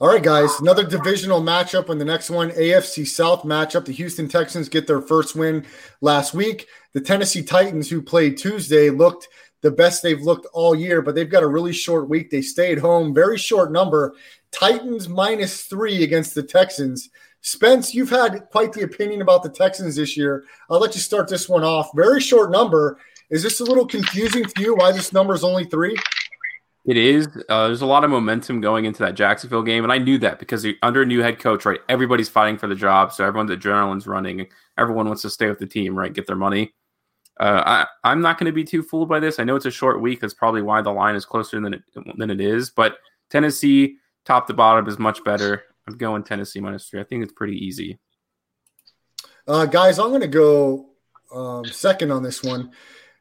All right, guys. Another divisional matchup in the next one. AFC South matchup. The Houston Texans get their first win last week. The Tennessee Titans, who played Tuesday, looked the best they've looked all year, but they've got a really short week. They stayed home, very short number. Titans minus three against the Texans. Spence, you've had quite the opinion about the Texans this year. I'll let you start this one off. Very short number. Is this a little confusing to you why this number is only three? It is. Uh, there's a lot of momentum going into that Jacksonville game, and I knew that because under a new head coach, right? Everybody's fighting for the job, so everyone's adrenaline's running. Everyone wants to stay with the team, right? Get their money. Uh, I, I'm not going to be too fooled by this. I know it's a short week. That's probably why the line is closer than it than it is. But Tennessee, top to bottom, is much better. I'm going Tennessee minus three. I think it's pretty easy. Uh, guys, I'm going to go um, second on this one.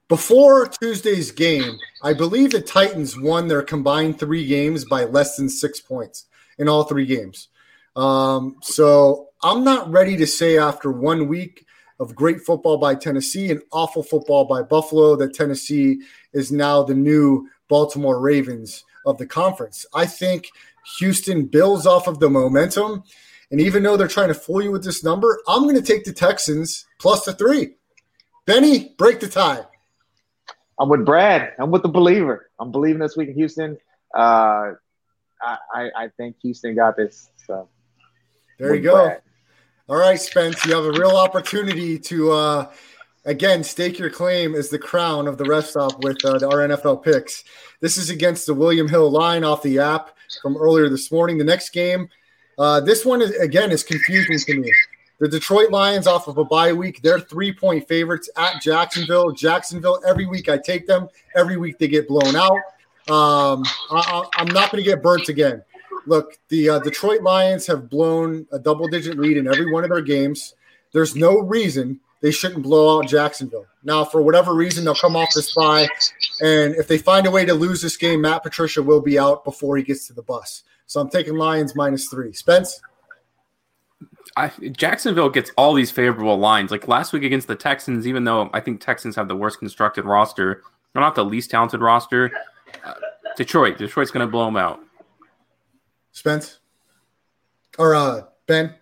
Before Tuesday's game, I believe the Titans won their combined three games by less than six points in all three games. Um, so I'm not ready to say after one week of great football by Tennessee and awful football by Buffalo that Tennessee is now the new Baltimore Ravens of the conference. I think Houston builds off of the momentum. And even though they're trying to fool you with this number, I'm going to take the Texans plus the three. Benny, break the tie. I'm with Brad. I'm with the believer. I'm believing this week in Houston. Uh, I, I, I think Houston got this. So There you go. Brad. All right, Spence, you have a real opportunity to uh, again stake your claim as the crown of the rest stop with uh, our NFL picks. This is against the William Hill line off the app from earlier this morning. The next game, uh, this one is again is confusing to me. The Detroit Lions off of a bye week, they're three point favorites at Jacksonville. Jacksonville, every week I take them. Every week they get blown out. Um, I, I'm not going to get burnt again. Look, the uh, Detroit Lions have blown a double digit lead in every one of their games. There's no reason they shouldn't blow out Jacksonville. Now, for whatever reason, they'll come off this bye. And if they find a way to lose this game, Matt Patricia will be out before he gets to the bus. So I'm taking Lions minus three. Spence? I, Jacksonville gets all these favorable lines. Like last week against the Texans, even though I think Texans have the worst constructed roster, they're not the least talented roster. Uh, Detroit, Detroit's going to blow them out. Spence? Or uh, Ben?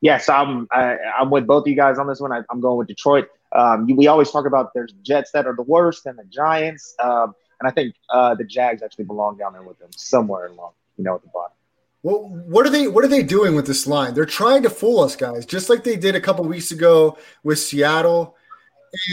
Yes, I'm. I, I'm with both of you guys on this one. I, I'm going with Detroit. Um, you, we always talk about there's Jets that are the worst and the Giants, um, and I think uh, the Jags actually belong down there with them somewhere along, you know, at the bottom. Well, what are they? What are they doing with this line? They're trying to fool us, guys, just like they did a couple weeks ago with Seattle,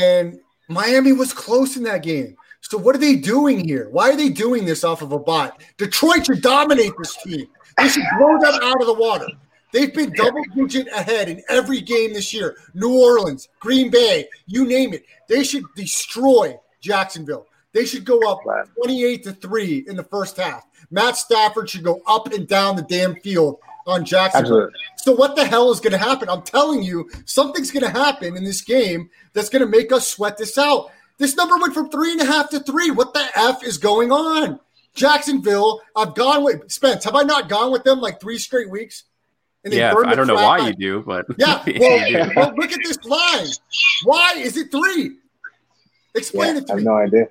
and Miami was close in that game. So what are they doing here? Why are they doing this off of a bot? Detroit should dominate this team. They should blow them out of the water. They've been double digit ahead in every game this year. New Orleans, Green Bay, you name it. They should destroy Jacksonville. They should go up 28 to 3 in the first half. Matt Stafford should go up and down the damn field on Jacksonville. Absolutely. So what the hell is going to happen? I'm telling you, something's going to happen in this game that's going to make us sweat this out. This number went from three and a half to three. What the f is going on? Jacksonville. I've gone with Spence. Have I not gone with them like three straight weeks? And they Yeah, burned I don't know why out- you do, but Yeah. Well, do. well, look at this line. Why is it three? Explain Yeah, it to me. I have me. no idea.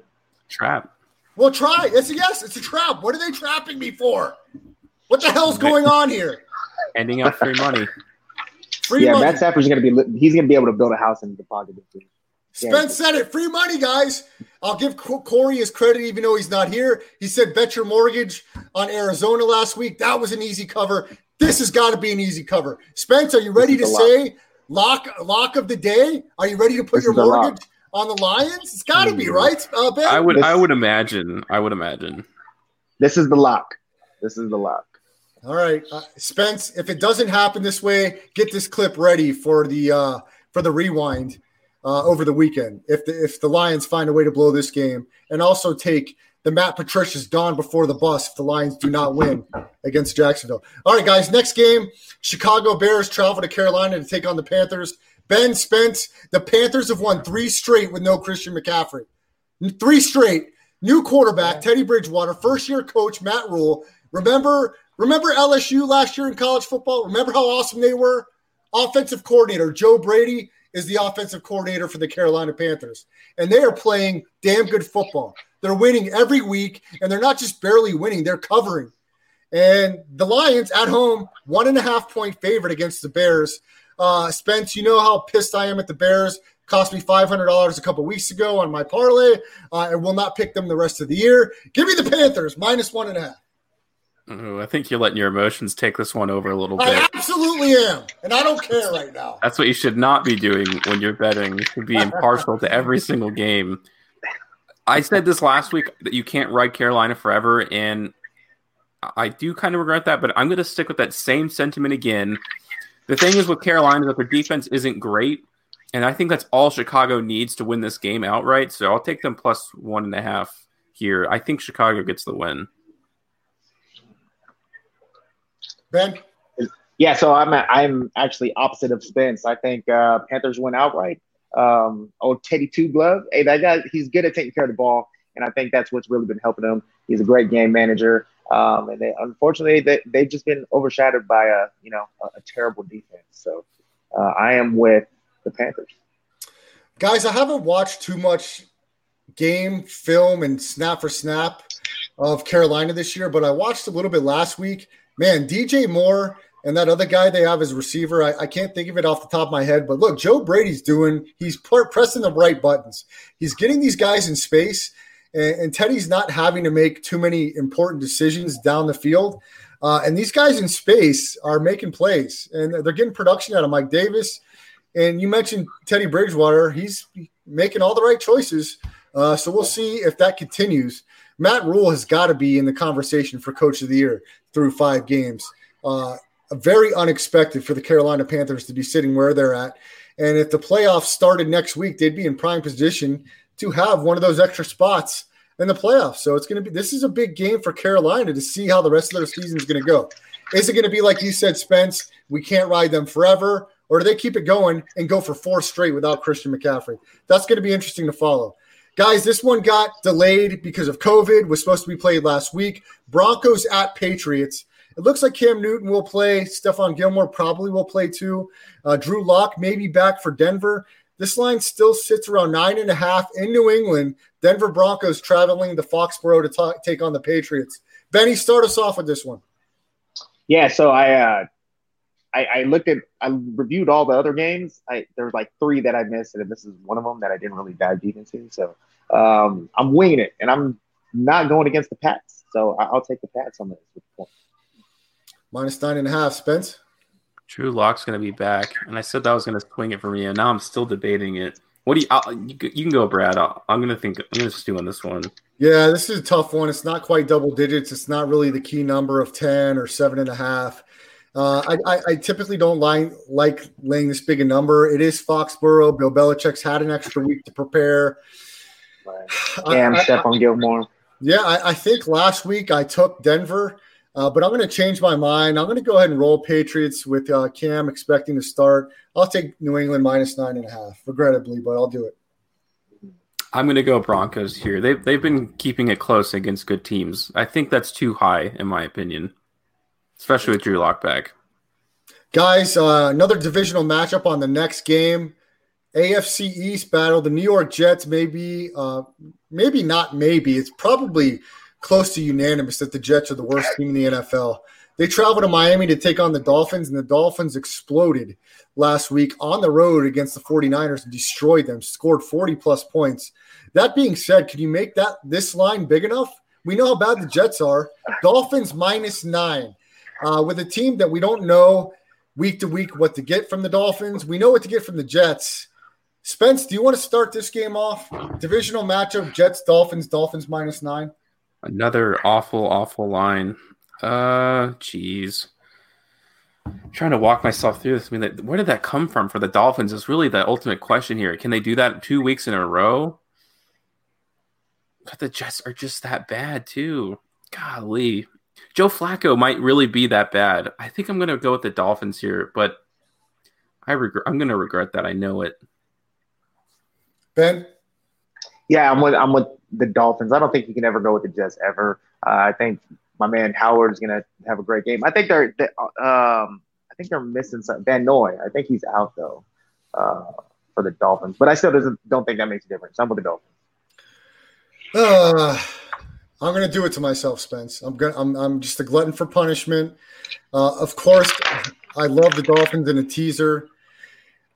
trap. Well, try. It's a yes. It's a trap. What are they trapping me for? What the hell's going on here? Ending up free money. Free yeah, money. Matt Stafford's going to be. He's going to be able to build a house in the pocket this week. Spence said it. Free money, guys. I'll give Co- Corey his credit, even though he's not here. He said bet your mortgage on Arizona last week. That was an easy cover. This has got to be an easy cover. Spence, are you ready to This is a say lock lock of the day? Are you ready to put This your is a lock. mortgage on the Lions? It's got to be Mm. right, uh, Ben. I would. This- I would imagine. I would imagine. This is the lock. This is the lock. All right, uh, Spence. If it doesn't happen this way, get this clip ready for the uh, for the rewind uh, over the weekend. If the if the Lions find a way to blow this game, and also take the Matt Patricia's gone before the bus if the Lions do not win against Jacksonville. All right, guys. Next game, Chicago Bears travel to Carolina to take on the Panthers. Ben Spence. The Panthers have won three straight with no Christian McCaffrey. Three straight. New quarterback, Teddy Bridgewater, first year coach, Matt Rhule. Remember, remember LSU last year in college football? Remember how awesome they were? Offensive coordinator, Joe Brady is the offensive coordinator for the Carolina Panthers. And they are playing damn good football. They're winning every week, and they're not just barely winning, they're covering. And the Lions at home, one and a half point favorite against the Bears. Uh, Spence, you know how pissed I am at the Bears. Cost me five hundred dollars a couple weeks ago on my parlay. Uh, I will not pick them the rest of the year. Give me the Panthers minus one and a half. Ooh, I think you're letting your emotions take this one over a little bit. I absolutely am, and I don't care right now. That's what you should not be doing when you're betting. You should be impartial to every single game. I said this last week that you can't ride Carolina forever, and I do kind of regret that. But I'm going to stick with that same sentiment again. The thing is with Carolina that their defense isn't great, and I think that's all Chicago needs to win this game outright. So I'll take them plus one and a half here. I think Chicago gets the win. Ben, Yeah, so I'm I'm actually opposite of Spence. I think uh, Panthers win outright. Um, oh, Teddy Two Glove. Hey, that guy, he's good at taking care of the ball, and I think that's what's really been helping him. He's a great game manager, um, and they, unfortunately, they they've just been overshadowed by a you know a, a terrible defense. So uh, I am with the Panthers. guys, I haven't watched too much game film and snap for snap of Carolina this year, but I watched a little bit last week. Man, DJ Moore and that other guy they have as receiver, I, I can't think of it off the top of my head, but look, Joe Brady's doing, he's pr- pressing the right buttons. He's getting these guys in space, and, and Teddy's not having to make too many important decisions down the field. Uh, and these guys in space are making plays, and they're getting production out of Mike Davis. And you mentioned Teddy Bridgewater; he's making all the right choices. Uh, so we'll see if that continues. Matt Rhule has got to be in the conversation for Coach of the Year through five games. Uh, very unexpected for the Carolina Panthers to be sitting where they're at. And if the playoffs started next week, they'd be in prime position to have one of those extra spots in the playoffs. So it's going to be this is a big game for Carolina to see how the rest of their season is going to go. Is it going to be like you said, Spence? We can't ride them forever, or do they keep it going and go for four straight without Christian McCaffrey? That's going to be interesting to follow. Guys, this one got delayed because of COVID. Was supposed to be played last week. Broncos at Patriots. It looks like Cam Newton will play. Stephon Gilmore probably will play too. Uh, Drew Lock may be back for Denver. This line still sits around nine and a half in New England. Denver Broncos traveling to Foxborough to ta- take on the Patriots. Benny, start us off with this one. Yeah, so I uh I, I looked at I reviewed all the other games. I there was like three that I missed, and this is one of them that I didn't really dive deep into. So um I'm winging it, and I'm not going against the Pats. So I, I'll take the Pats on this. with the point. Minus nine and a half. Spence. Drew Lock's going to be back, and I said that was going to swing it for me, and now I'm still debating it. What do you? I'll, you, you can go, Brad. I'll, I'm going to think. I'm going to stew on this one. Yeah, this is a tough one. It's not quite double digits. It's not really the key number of 10 or seven and a half. Uh, I, I, I typically don't like, like laying this big a number. It is Foxborough. Bill Belichick's had an extra week to prepare. I- Cam, I- Stephon Gilmore. Yeah, I, I think last week I took Denver, uh, but I'm going to change my mind. I'm going to go ahead and roll Patriots with uh, Cam expecting to start. I'll take New England minus nine and a half, regrettably, but I'll do it. I'm going to go Broncos here. They've they've been keeping it close against good teams. I think that's too high, in my opinion, especially with Drew Lock back. Guys, uh, another divisional matchup on the next game. AFC East battle. The New York Jets, maybe, uh, maybe not, maybe. It's probably close to unanimous that the Jets are the worst team in the NFL. They traveled to Miami to take on the Dolphins, and the Dolphins exploded last week on the road against the 49ers and destroyed them, scored 40 plus points. That being said, can you make that this line big enough? We know how bad the Jets are. Dolphins minus nine. Uh, with a team that we don't know week to week what to get from the Dolphins. We know what to get from the Jets. Spence, do you want to start this game off? Divisional matchup: Jets, Dolphins, Dolphins minus nine. Another awful, awful line. Uh, jeez. Trying to walk myself through this. I mean, where did that come from for the Dolphins? Is really the ultimate question here. Can they do that two weeks in a row? But the Jets are just that bad too. Golly, Joe Flacco might really be that bad. I think I'm going to go with the Dolphins here, but I regret. I'm going to regret that. I know it. Ben, Yeah, I'm with I'm with the Dolphins. I don't think you can ever go with the Jets ever. Uh, I think my man Howard is gonna have a great game. I think they're, they, um I think they're missing some Van Noy. I think he's out though uh, for the Dolphins, but I still doesn't don't think that makes a difference. I'm with the Dolphins. uh, I'm going to do it to myself, Spence. I'm going. I'm, I'm just a glutton for punishment. Uh, of course, I love the Dolphins in a teaser.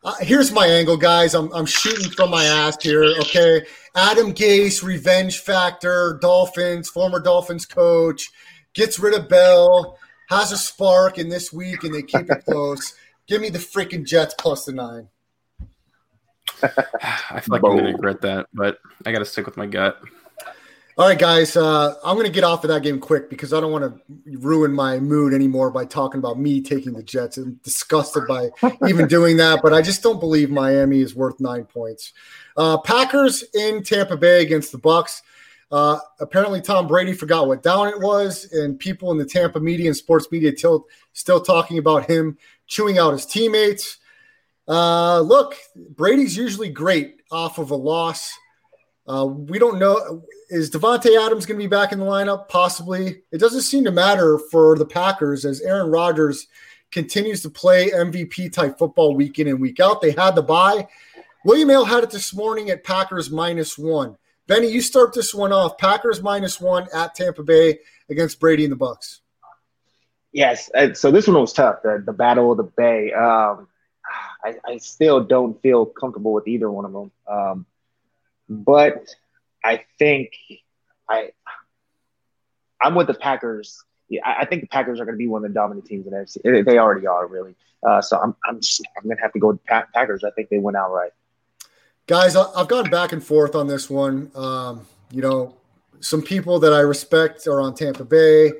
Uh, here's my angle, guys. I'm, I'm shooting from my ass here. Okay, Adam Gase, revenge factor, Dolphins, former Dolphins coach, gets rid of Bell, has a spark in this week, and they keep it close. Give me the freaking Jets plus the nine. I feel like I'm going to regret that, but I got to stick with my gut. All right, guys. Uh, I'm going to get off of that game quick because I don't want to ruin my mood anymore by talking about me taking the Jets. I'm disgusted by even doing that, but I just don't believe Miami is worth nine points. Uh, Packers in Tampa Bay against the Bucks. Uh, apparently, Tom Brady forgot what down it was, and people in the Tampa media and sports media till, still talking about him chewing out his teammates. Uh, look, Brady's usually great off of a loss. Uh, we don't know. Is Davante Adams going to be back in the lineup? Possibly. It doesn't seem to matter for the Packers as Aaron Rodgers continues to play MVP type football week in and week out. They had the bye. William Hill had it this morning at Packers minus one. Benny, you start this one off. Packers minus one at Tampa Bay against Brady and the Bucks. Yes, so this one was tough. The, the Battle of the Bay. Um, I, I still don't feel comfortable with either one of them. Um, but I think I I'm with the Packers. I think the Packers are going to be one of the dominant teams in the NFC. They- already are, really. Uh, so I'm I'm just, I'm going to have to go with Pa- Packers. I think they win outright. Guys, I've gone back and forth on this one. Um, you know, some people that I respect are on Tampa Bay.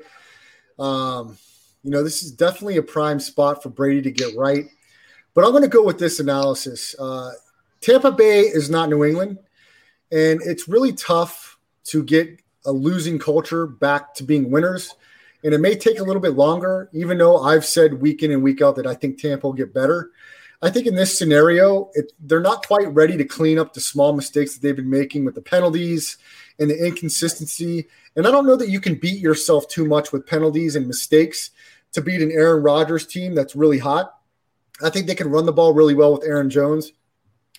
Um, you know, this is definitely a prime spot for Brady to get right. But I'm going to go with this analysis. Uh, Tampa Bay is not New England, and it's really tough to get a losing culture back to being winners. And it may take a little bit longer, even though I've said week in and week out that I think Tampa will get better. I think in this scenario, it, they're not quite ready to clean up the small mistakes that they've been making with the penalties and the inconsistency. And I don't know that you can beat yourself too much with penalties and mistakes to beat an Aaron Rodgers team that's really hot. I think they can run the ball really well with Aaron Jones.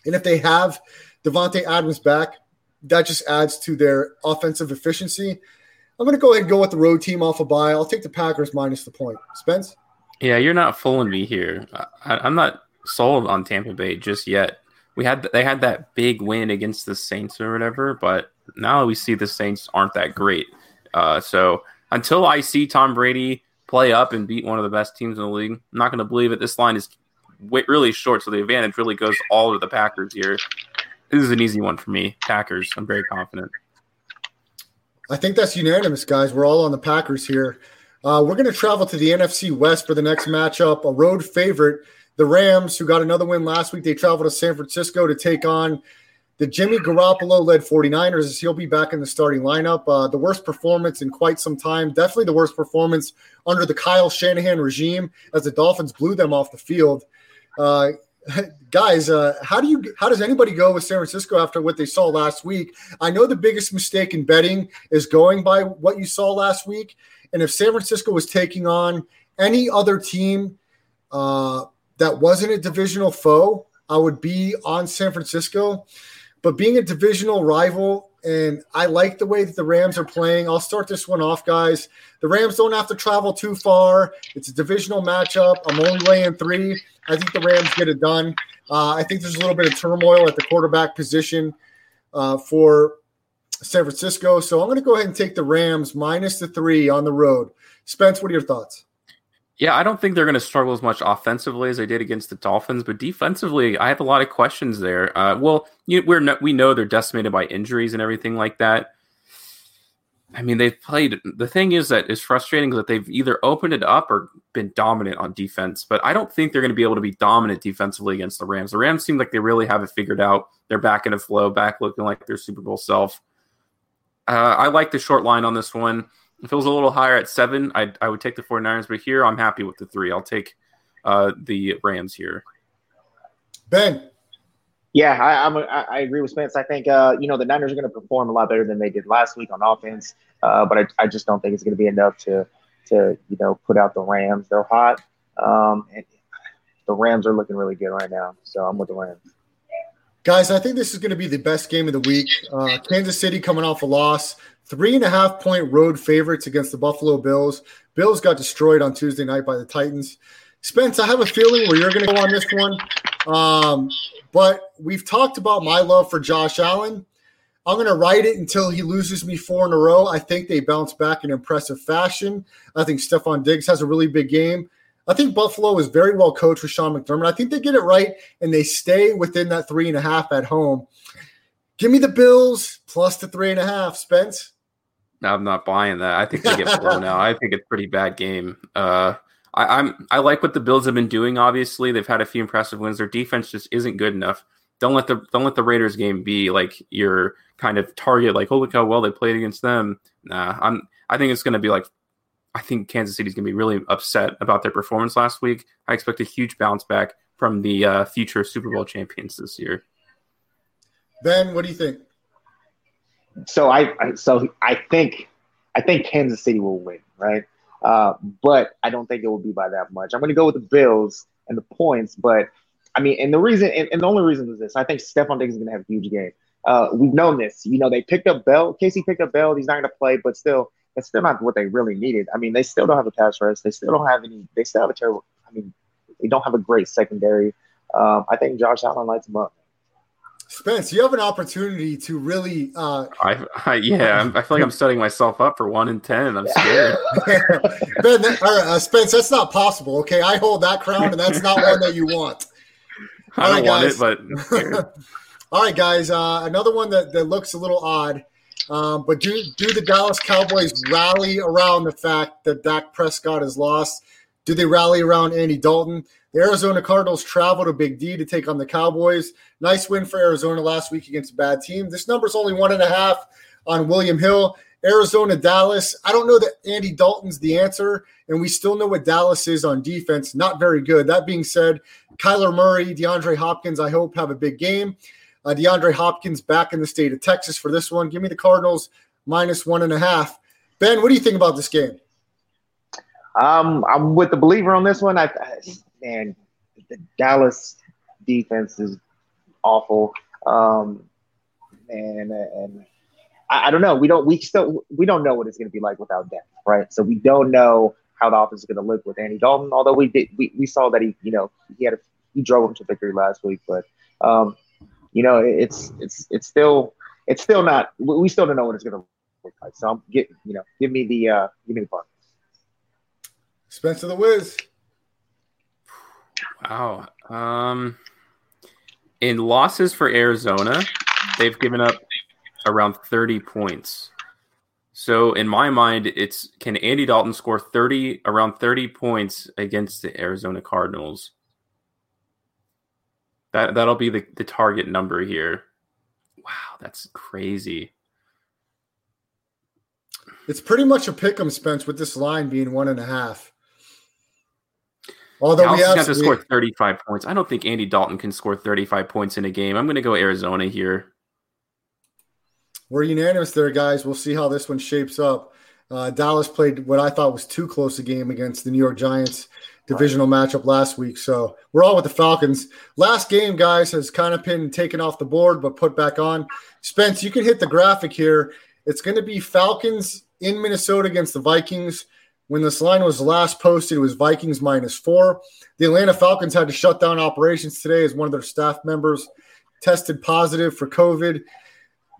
And if they have Davante Adams back, that just adds to their offensive efficiency. I'm going to go ahead and go with the road team off a bye. I'll take the Packers minus the point. Spence? Yeah, you're not fooling me here. I, I'm not sold on Tampa Bay just yet. We had they had that big win against the Saints or whatever, but now we see the Saints aren't that great. Uh, so until I see Tom Brady play up and beat one of the best teams in the league, I'm not going to believe it. This line is really short, so the advantage really goes all to the Packers here. This is an easy one for me. Packers. I'm very confident. I think that's unanimous, guys. We're all on the Packers here. Uh, we're going to travel to the NFC West for the next matchup. A road favorite, the Rams, who got another win last week. They travel to San Francisco to take on the Jimmy Garoppolo led 49ers as he'll be back in the starting lineup. Uh, the worst performance in quite some time. Definitely the worst performance under the Kyle Shanahan regime as the Dolphins blew them off the field. Uh, guys, uh, how do you how does anybody go with San Francisco after what they saw last week? I know the biggest mistake in betting is going by what you saw last week, and if San Francisco was taking on any other team uh, that wasn't a divisional foe, I would be on San Francisco. But being a divisional rival, and I like the way that the Rams are playing. I'll start this one off, guys. The Rams don't have to travel too far. It's a divisional matchup. I'm only laying three. I think the Rams get it done. Uh, I think there's a little bit of turmoil at the quarterback position uh, for San Francisco. So I'm going to go ahead and take the Rams minus the three on the road. Spence, what are your thoughts? Yeah, I don't think they're going to struggle as much offensively as they did against the Dolphins, but defensively, I have a lot of questions there. Uh, well, you, we're no, we know they're decimated by injuries and everything like that. I mean, they've played. The thing is that is frustrating that they've either opened it up or been dominant on defense. But I don't think they're going to be able to be dominant defensively against the Rams. The Rams seem like they really have it figured out. They're back in a flow, back looking like their Super Bowl self. Uh, I like the short line on this one. If it was a little higher at seven, I I would take the 49ers, but here I'm happy with the three. I'll take uh, the Rams here. Ben, Yeah, I, I'm a, I I agree with Spence. I think uh, you know the Niners are going to perform a lot better than they did last week on offense, uh, but I, I just don't think it's going to be enough to to you know put out the Rams. They're hot, um, and the Rams are looking really good right now. So I'm with the Rams. Guys, I think this is going to be the best game of the week. Uh, Kansas City coming off a loss, three and a half point road favorites against the Buffalo Bills. Bills got destroyed on Tuesday night by the Titans. Spence, I have a feeling where you're going to go on this one. Um, but we've talked about my love for Josh Allen. I'm going to ride it until he loses me four in a row. I think they bounce back in impressive fashion. I think Stefon Diggs has a really big game. I think Buffalo is very well coached with Sean McDermott. I think they get it right and they stay within that three and a half at home. Give me the Bills plus the three and a half, Spence. No, I'm not buying that. I think they get blown out. I think it's pretty bad game. Uh, I, I'm I like what the Bills have been doing. Obviously, they've had a few impressive wins. Their defense just isn't good enough. Don't let the don't let the Raiders game be like your kind of target. Like, oh look how well they played against them. Nah, I'm. I think it's going to be like. I think Kansas City's going to be really upset about their performance last week. I expect a huge bounce back from the uh, future Super Bowl champions this year. Ben, what do you think? So I, I so I think I think Kansas City will win, right? Uh, but I don't think it will be by that much. I'm going to go with the Bills and the points, but I mean, and the reason, and, and the only reason is this: I think Stefon Diggs is going to have a huge game. Uh, we've known this. You know, they picked up Bell. Casey picked up Bell. He's not going to play, but still, it's still not what they really needed. I mean, they still don't have a pass rush. They still don't have any. They still have a terrible. I mean, they don't have a great secondary. Um, I think Josh Allen lights them up. Spence, you have an opportunity to really uh, I, I yeah, I'm, I feel like I'm setting myself up for one in ten. I'm scared. Ben, that, all right, uh, Spence, that's not possible. Okay, I hold that crown, and that's not one that you want. I All don't right, want guys. it, but All right, guys. Uh, another one that, that looks a little odd, um, but do do the Dallas Cowboys rally around the fact that Dak Prescott is lost? Do they rally around Andy Dalton? The Arizona Cardinals travel to Big D to take on the Cowboys. Nice win for Arizona last week against a bad team. This number's only one and a half. on William Hill. Arizona, Dallas. I don't know that Andy Dalton's the answer, and we still know what Dallas is on defense. Not very good. That being said, Kyler Murray, DeAndre Hopkins, I hope have a big game. Uh, DeAndre Hopkins back in the state of Texas for this one. Give me the Cardinals minus one and a half. Ben, what do you think about this game? Um, I'm with the believer on this one. I, I man, the Dallas defense is awful. Um, and and I, I don't know. We don't. We still we don't know what it's going to be like without depth, right? So we don't know how the offense is going to look with Andy Dalton. Although we did, we, we saw that he, you know, he had a, he drove him to victory last week, but um, you know, it's it's it's still it's still not. We we still don't know what it's going to look like. So I'm get you know, give me the uh, give me the Cardinals. Spencer the Wiz. Wow. Um, in losses for Arizona, they've given up around 30 points. So in my mind, it's can Andy Dalton score 30 around 30 points against the Arizona Cardinals? That that'll be the, the target number here. Wow, that's crazy. It's pretty much a pick 'em, Spence, with this line being one and a half. Although Dallas we have has to score 35 points. I don't think Andy Dalton can score 35 points in a game. I'm going to go Arizona here. We're unanimous there, guys. We'll see how this one shapes up. Uh, Dallas played what I thought was too close a game against the New York Giants divisional matchup last week. So we're all with the Falcons. Last game, guys, has kind of been taken off the board but put back on. Spence, you can hit the graphic here. It's going to be Falcons in Minnesota against the Vikings. When this line was last posted, it was Vikings minus four. The Atlanta Falcons had to shut down operations today as one of their staff members tested positive for COVID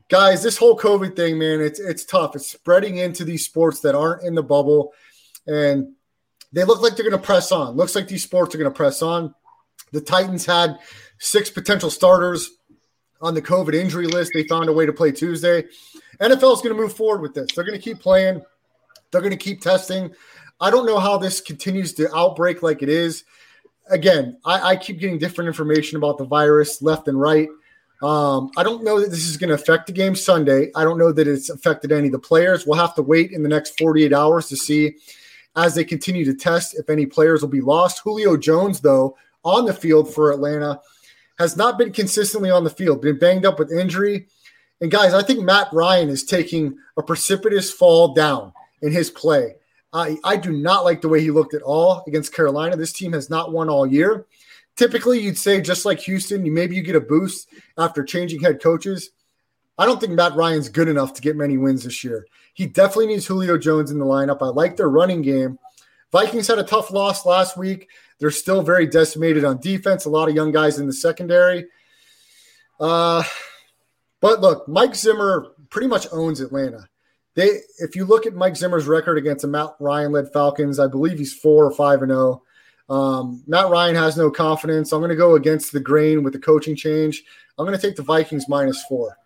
guys, this whole COVID thing, man, it's it's tough. It's spreading into these sports that aren't in the bubble, and they look like they're going to press on. Looks like these sports are going to press on. The Titans had six potential starters on the COVID injury list. They found a way to play Tuesday. NFL is going to move forward with this. They're going to keep playing. They're going to keep testing. I don't know how this continues to outbreak like it is. Again, I, I keep getting different information about the virus left and right. Um, I don't know that this is going to affect the game Sunday. I don't know that it's affected any of the players. We'll have to wait in the next 48 hours to see as they continue to test if any players will be lost. Julio Jones, though, on the field for Atlanta, has not been consistently on the field, been banged up with injury. And guys, I think Matt Ryan is taking a precipitous fall down in his play. I, I do not like the way he looked at all against Carolina. This team has not won all year. Typically, you'd say just like Houston, maybe you get a boost after changing head coaches. I don't think Matt Ryan's good enough to get many wins this year. He definitely needs Julio Jones in the lineup. I like their running game. Vikings had a tough loss last week. They're still very decimated on defense. A lot of young guys in the secondary. Uh, but look, Mike Zimmer pretty much owns Atlanta. They, if you look at Mike Zimmer's record against the Matt Ryan-led Falcons, I believe he's four or five and zero. Um, Matt Ryan has no confidence. I'm going to go against the grain with the coaching change. I'm going to take the Vikings minus four.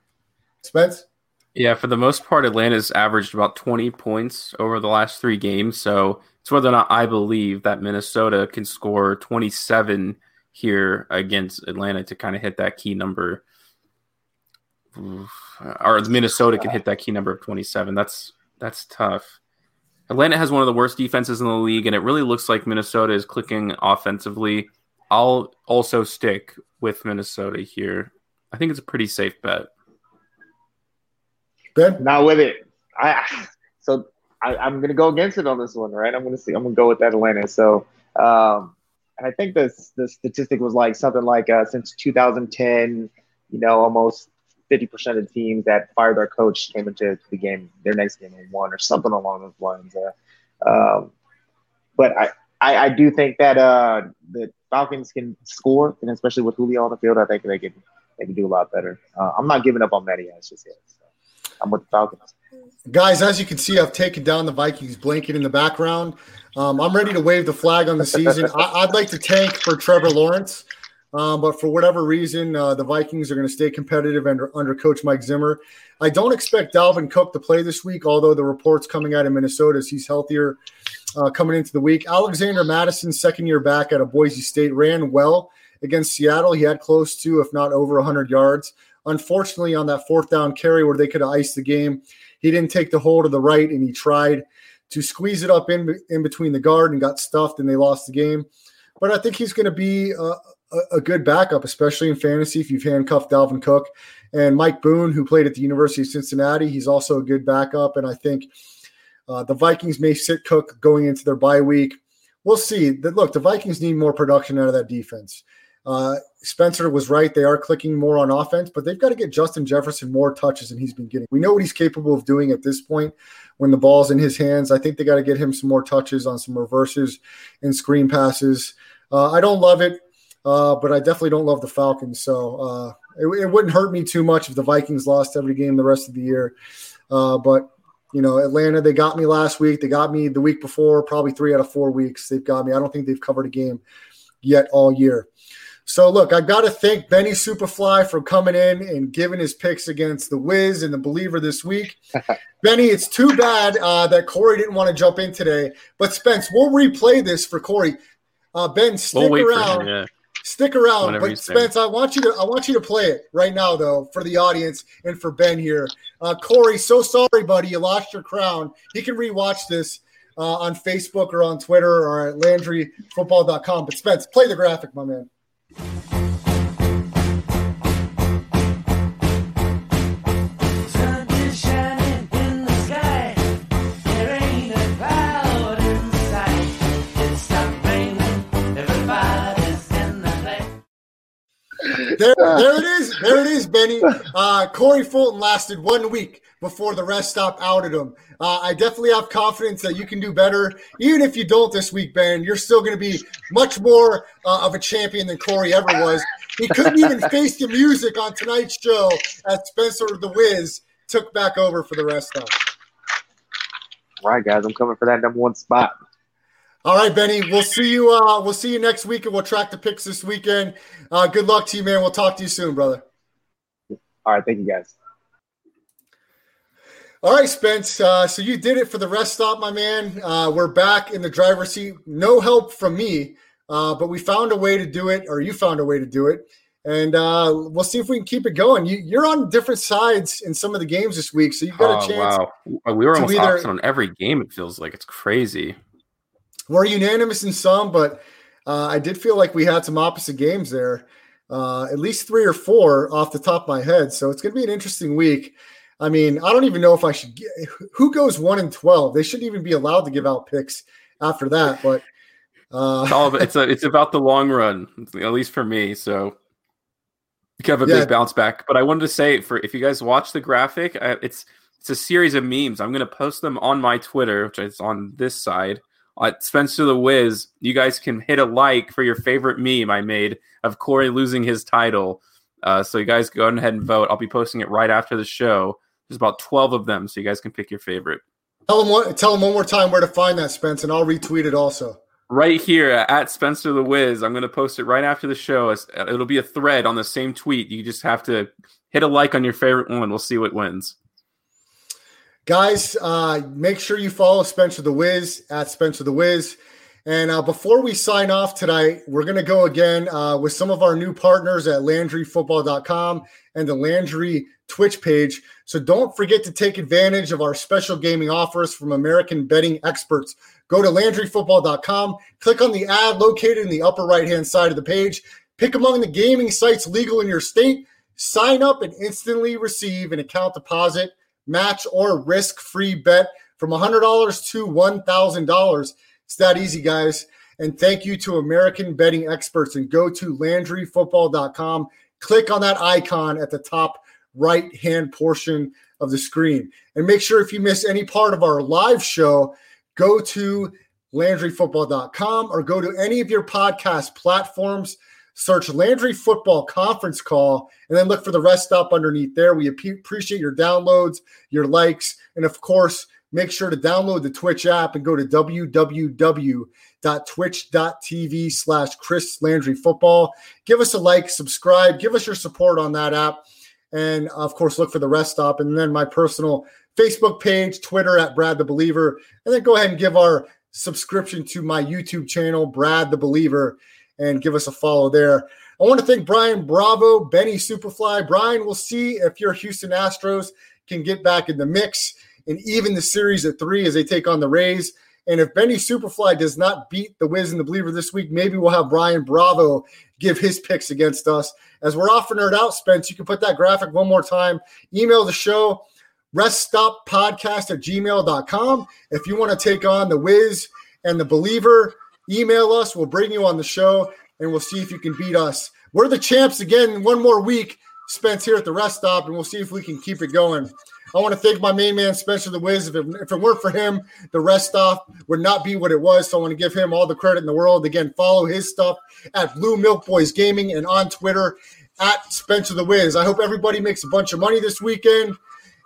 Spence? Yeah, for the most part, Atlanta's averaged about 20 points over the last three games. So it's whether or not I believe that Minnesota can score 27 here against Atlanta to kind of hit that key number. Or Minnesota can hit that key number of 27. That's that's tough. Atlanta has one of the worst defenses in the league, and it really looks like Minnesota is clicking offensively. I'll also stick with Minnesota here. I think it's a pretty safe bet. Ben? Not with it. I so I, I'm gonna go against it on this one, right? I'm gonna see. I'm gonna go with Atlanta. So, um, and I think this the statistic was like something like uh, since 2010, you know, almost 50% of teams that fired their coach came into the game, their next game and won, or something along those lines. Uh, um, but I, I, I do think that uh, the Falcons can score, and especially with Julio on the field, I think they can they can do a lot better. Uh, I'm not giving up on Matty Ice just yet. I'm with the Falcons. Guys, as you can see, I've taken down the Vikings blanket in the background. Um, I'm ready to wave the flag on the season. I, I'd like to tank for Trevor Lawrence, um, but for whatever reason, uh, the Vikings are going to stay competitive under, under Coach Mike Zimmer. I don't expect Dalvin Cook to play this week, although the reports coming out of Minnesota is he's healthier uh, coming into the week. Alexander Mattison, second year back out of Boise State, ran well against Seattle. He had close to, if not over, 100 yards Unfortunately, on that fourth down carry where they could have iced the game, he didn't take the hole to the right and he tried to squeeze it up in, in between the guard and got stuffed and they lost the game. But I think he's going to be a, a, good backup, especially in fantasy if you've handcuffed Dalvin Cook. And Mike Boone, who played at the University of Cincinnati, he's also a good backup. And I think uh, the Vikings may sit Cook going into their bye week. We'll see. Look, the Vikings need more production out of that defense. Uh, Spencer was right. They are clicking more on offense, but they've got to get Justin Jefferson more touches than he's been getting. We know what he's capable of doing at this point when the ball's in his hands. I think they got to get him some more touches on some reverses and screen passes. Uh, I don't love it, uh, but I definitely don't love the Falcons. So uh, it, it wouldn't hurt me too much if the Vikings lost every game the rest of the year. Uh, but you know, Atlanta, they got me last week. They got me the week before, probably three out of four weeks. They've got me. I don't think they've covered a game yet all year. So look, I've got to thank Benny Superfly for coming in and giving his picks against the Wiz and the Believer this week. Benny, it's too bad uh, that Corey didn't want to jump in today, but Spence, we'll replay this for Corey. Uh, ben, stick We'll wait for around. him. Yeah. Stick around, Whenever but. Spence, I want you to I want you to play it right now, though, for the audience and for Ben here. Uh, Corey, so sorry, buddy, you lost your crown. He can rewatch this uh, on Facebook or on Twitter or at LandryFootball.com. But Spence, play the graphic, my man. There, there it is. There it is, Benny. Uh, Corey Fulton lasted one week before the rest stop outed him. Uh, I definitely have confidence that you can do better. Even if you don't this week, Ben, you're still going to be much more uh, of a champion than Corey ever was. He couldn't even face the music on tonight's show as Spencer the Wiz took back over for the rest stop. All right, guys, I'm coming for that number one spot. All right, Benny. We'll see you. Uh, we'll see you next week, and we'll track the picks this weekend. Uh, good luck to you, man. We'll talk to you soon, brother. All right, thank you, guys. All right, Spence. Uh, so you did it for the rest stop, my man. Uh, we're back in the driver's seat. No help from me, uh, but we found a way to do it, or you found a way to do it. And uh, we'll see if we can keep it going. You, you're on different sides in some of the games this week, so you've got a Oh, chance. wow. We were to almost either- opposite on every game, it feels like. It's crazy. We're unanimous in some, but uh, I did feel like we had some opposite games there, uh, at least three or four off the top of my head. So it's going to be an interesting week. I mean, I don't even know if I should. Get, who goes one and twelve? They shouldn't even be allowed to give out picks after that. But uh, It's all it's a, it's about the long run, at least for me. So you have a Yeah. big bounce back. But I wanted to say for if you guys watch the graphic, uh, it's it's a series of memes. I'm going to post them on my Twitter, which is on this side. At Spencer the Wiz, you guys can hit a like for your favorite meme I made of Corey losing his title. Uh, so you guys go ahead and vote. I'll be posting it right after the show. There's about 12 of them, so you guys can pick your favorite. tell them one, tell them one more time where to find that, Spence, and I'll retweet it also. right here at Spencer the Wiz. I'm going to post it right after the show. It'll be a thread on the same tweet. You just have to hit a like on your favorite one. We'll see what wins. Guys, uh, make sure you follow Spencer the Wiz at Spencer the Wiz. And uh, before we sign off tonight, we're going to go again uh, with some of our new partners at LandryFootball.com and the Landry Twitch page. So don't forget to take advantage of our special gaming offers from American betting experts. Go to LandryFootball.com, click on the ad located in the upper right hand side of the page, pick among the gaming sites legal in your state, sign up, and instantly receive an account deposit match or risk free bet from $100 to $1,000. It's that easy, guys. And thank you to American betting experts. And go to LandryFootball.com. Click on that icon at the top right hand portion of the screen. And make sure if you miss any part of our live show, go to LandryFootball.com or go to any of your podcast platforms. Search Landry Football Conference Call and then look for the rest stop underneath there. We ap- appreciate your downloads, your likes, and of course, make sure to download the Twitch app and go to www.twitch.tv slash Chris Landry Football. Give us a like, subscribe, give us your support on that app. And of course, look for the rest stop and then my personal Facebook page, Twitter at Brad the Believer. And then go ahead and give our subscription to my YouTube channel, Brad the Believer, and give us a follow there. I want to thank Brian Bravo, Benny Superfly. Brian, we'll see if your Houston Astros can get back in the mix and even the series at three as they take on the Rays. And if Benny Superfly does not beat the Wiz and the Believer this week, maybe we'll have Brian Bravo give his picks against us. As we're off nerd out, Spence, you can put that graphic one more time. Email the show, reststoppodcast at gmail.com. If you want to take on the Wiz and the Believer, email us. We'll bring you on the show and we'll see if you can beat us. We're the champs again one more week, Spence, here at the rest stop, and we'll see if we can keep it going. I want to thank my main man, Spencer the Wiz. If it, if it weren't for him, the rest stop would not be what it was. So I want to give him all the credit in the world. Again, follow his stuff at Blue Milk Boys Gaming and on Twitter at Spencer the Wiz. I hope everybody makes a bunch of money this weekend.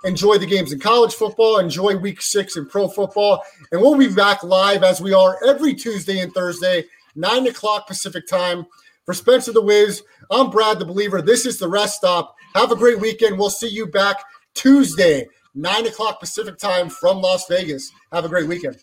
Enjoy the games in college football. Enjoy week six in pro football. And we'll be back live as we are every Tuesday and Thursday, 9 o'clock Pacific time. For Spencer the Wiz, I'm Brad the Believer. This is the rest stop. Have a great weekend. We'll see you back Tuesday, 9 o'clock Pacific time from Las Vegas. Have a great weekend.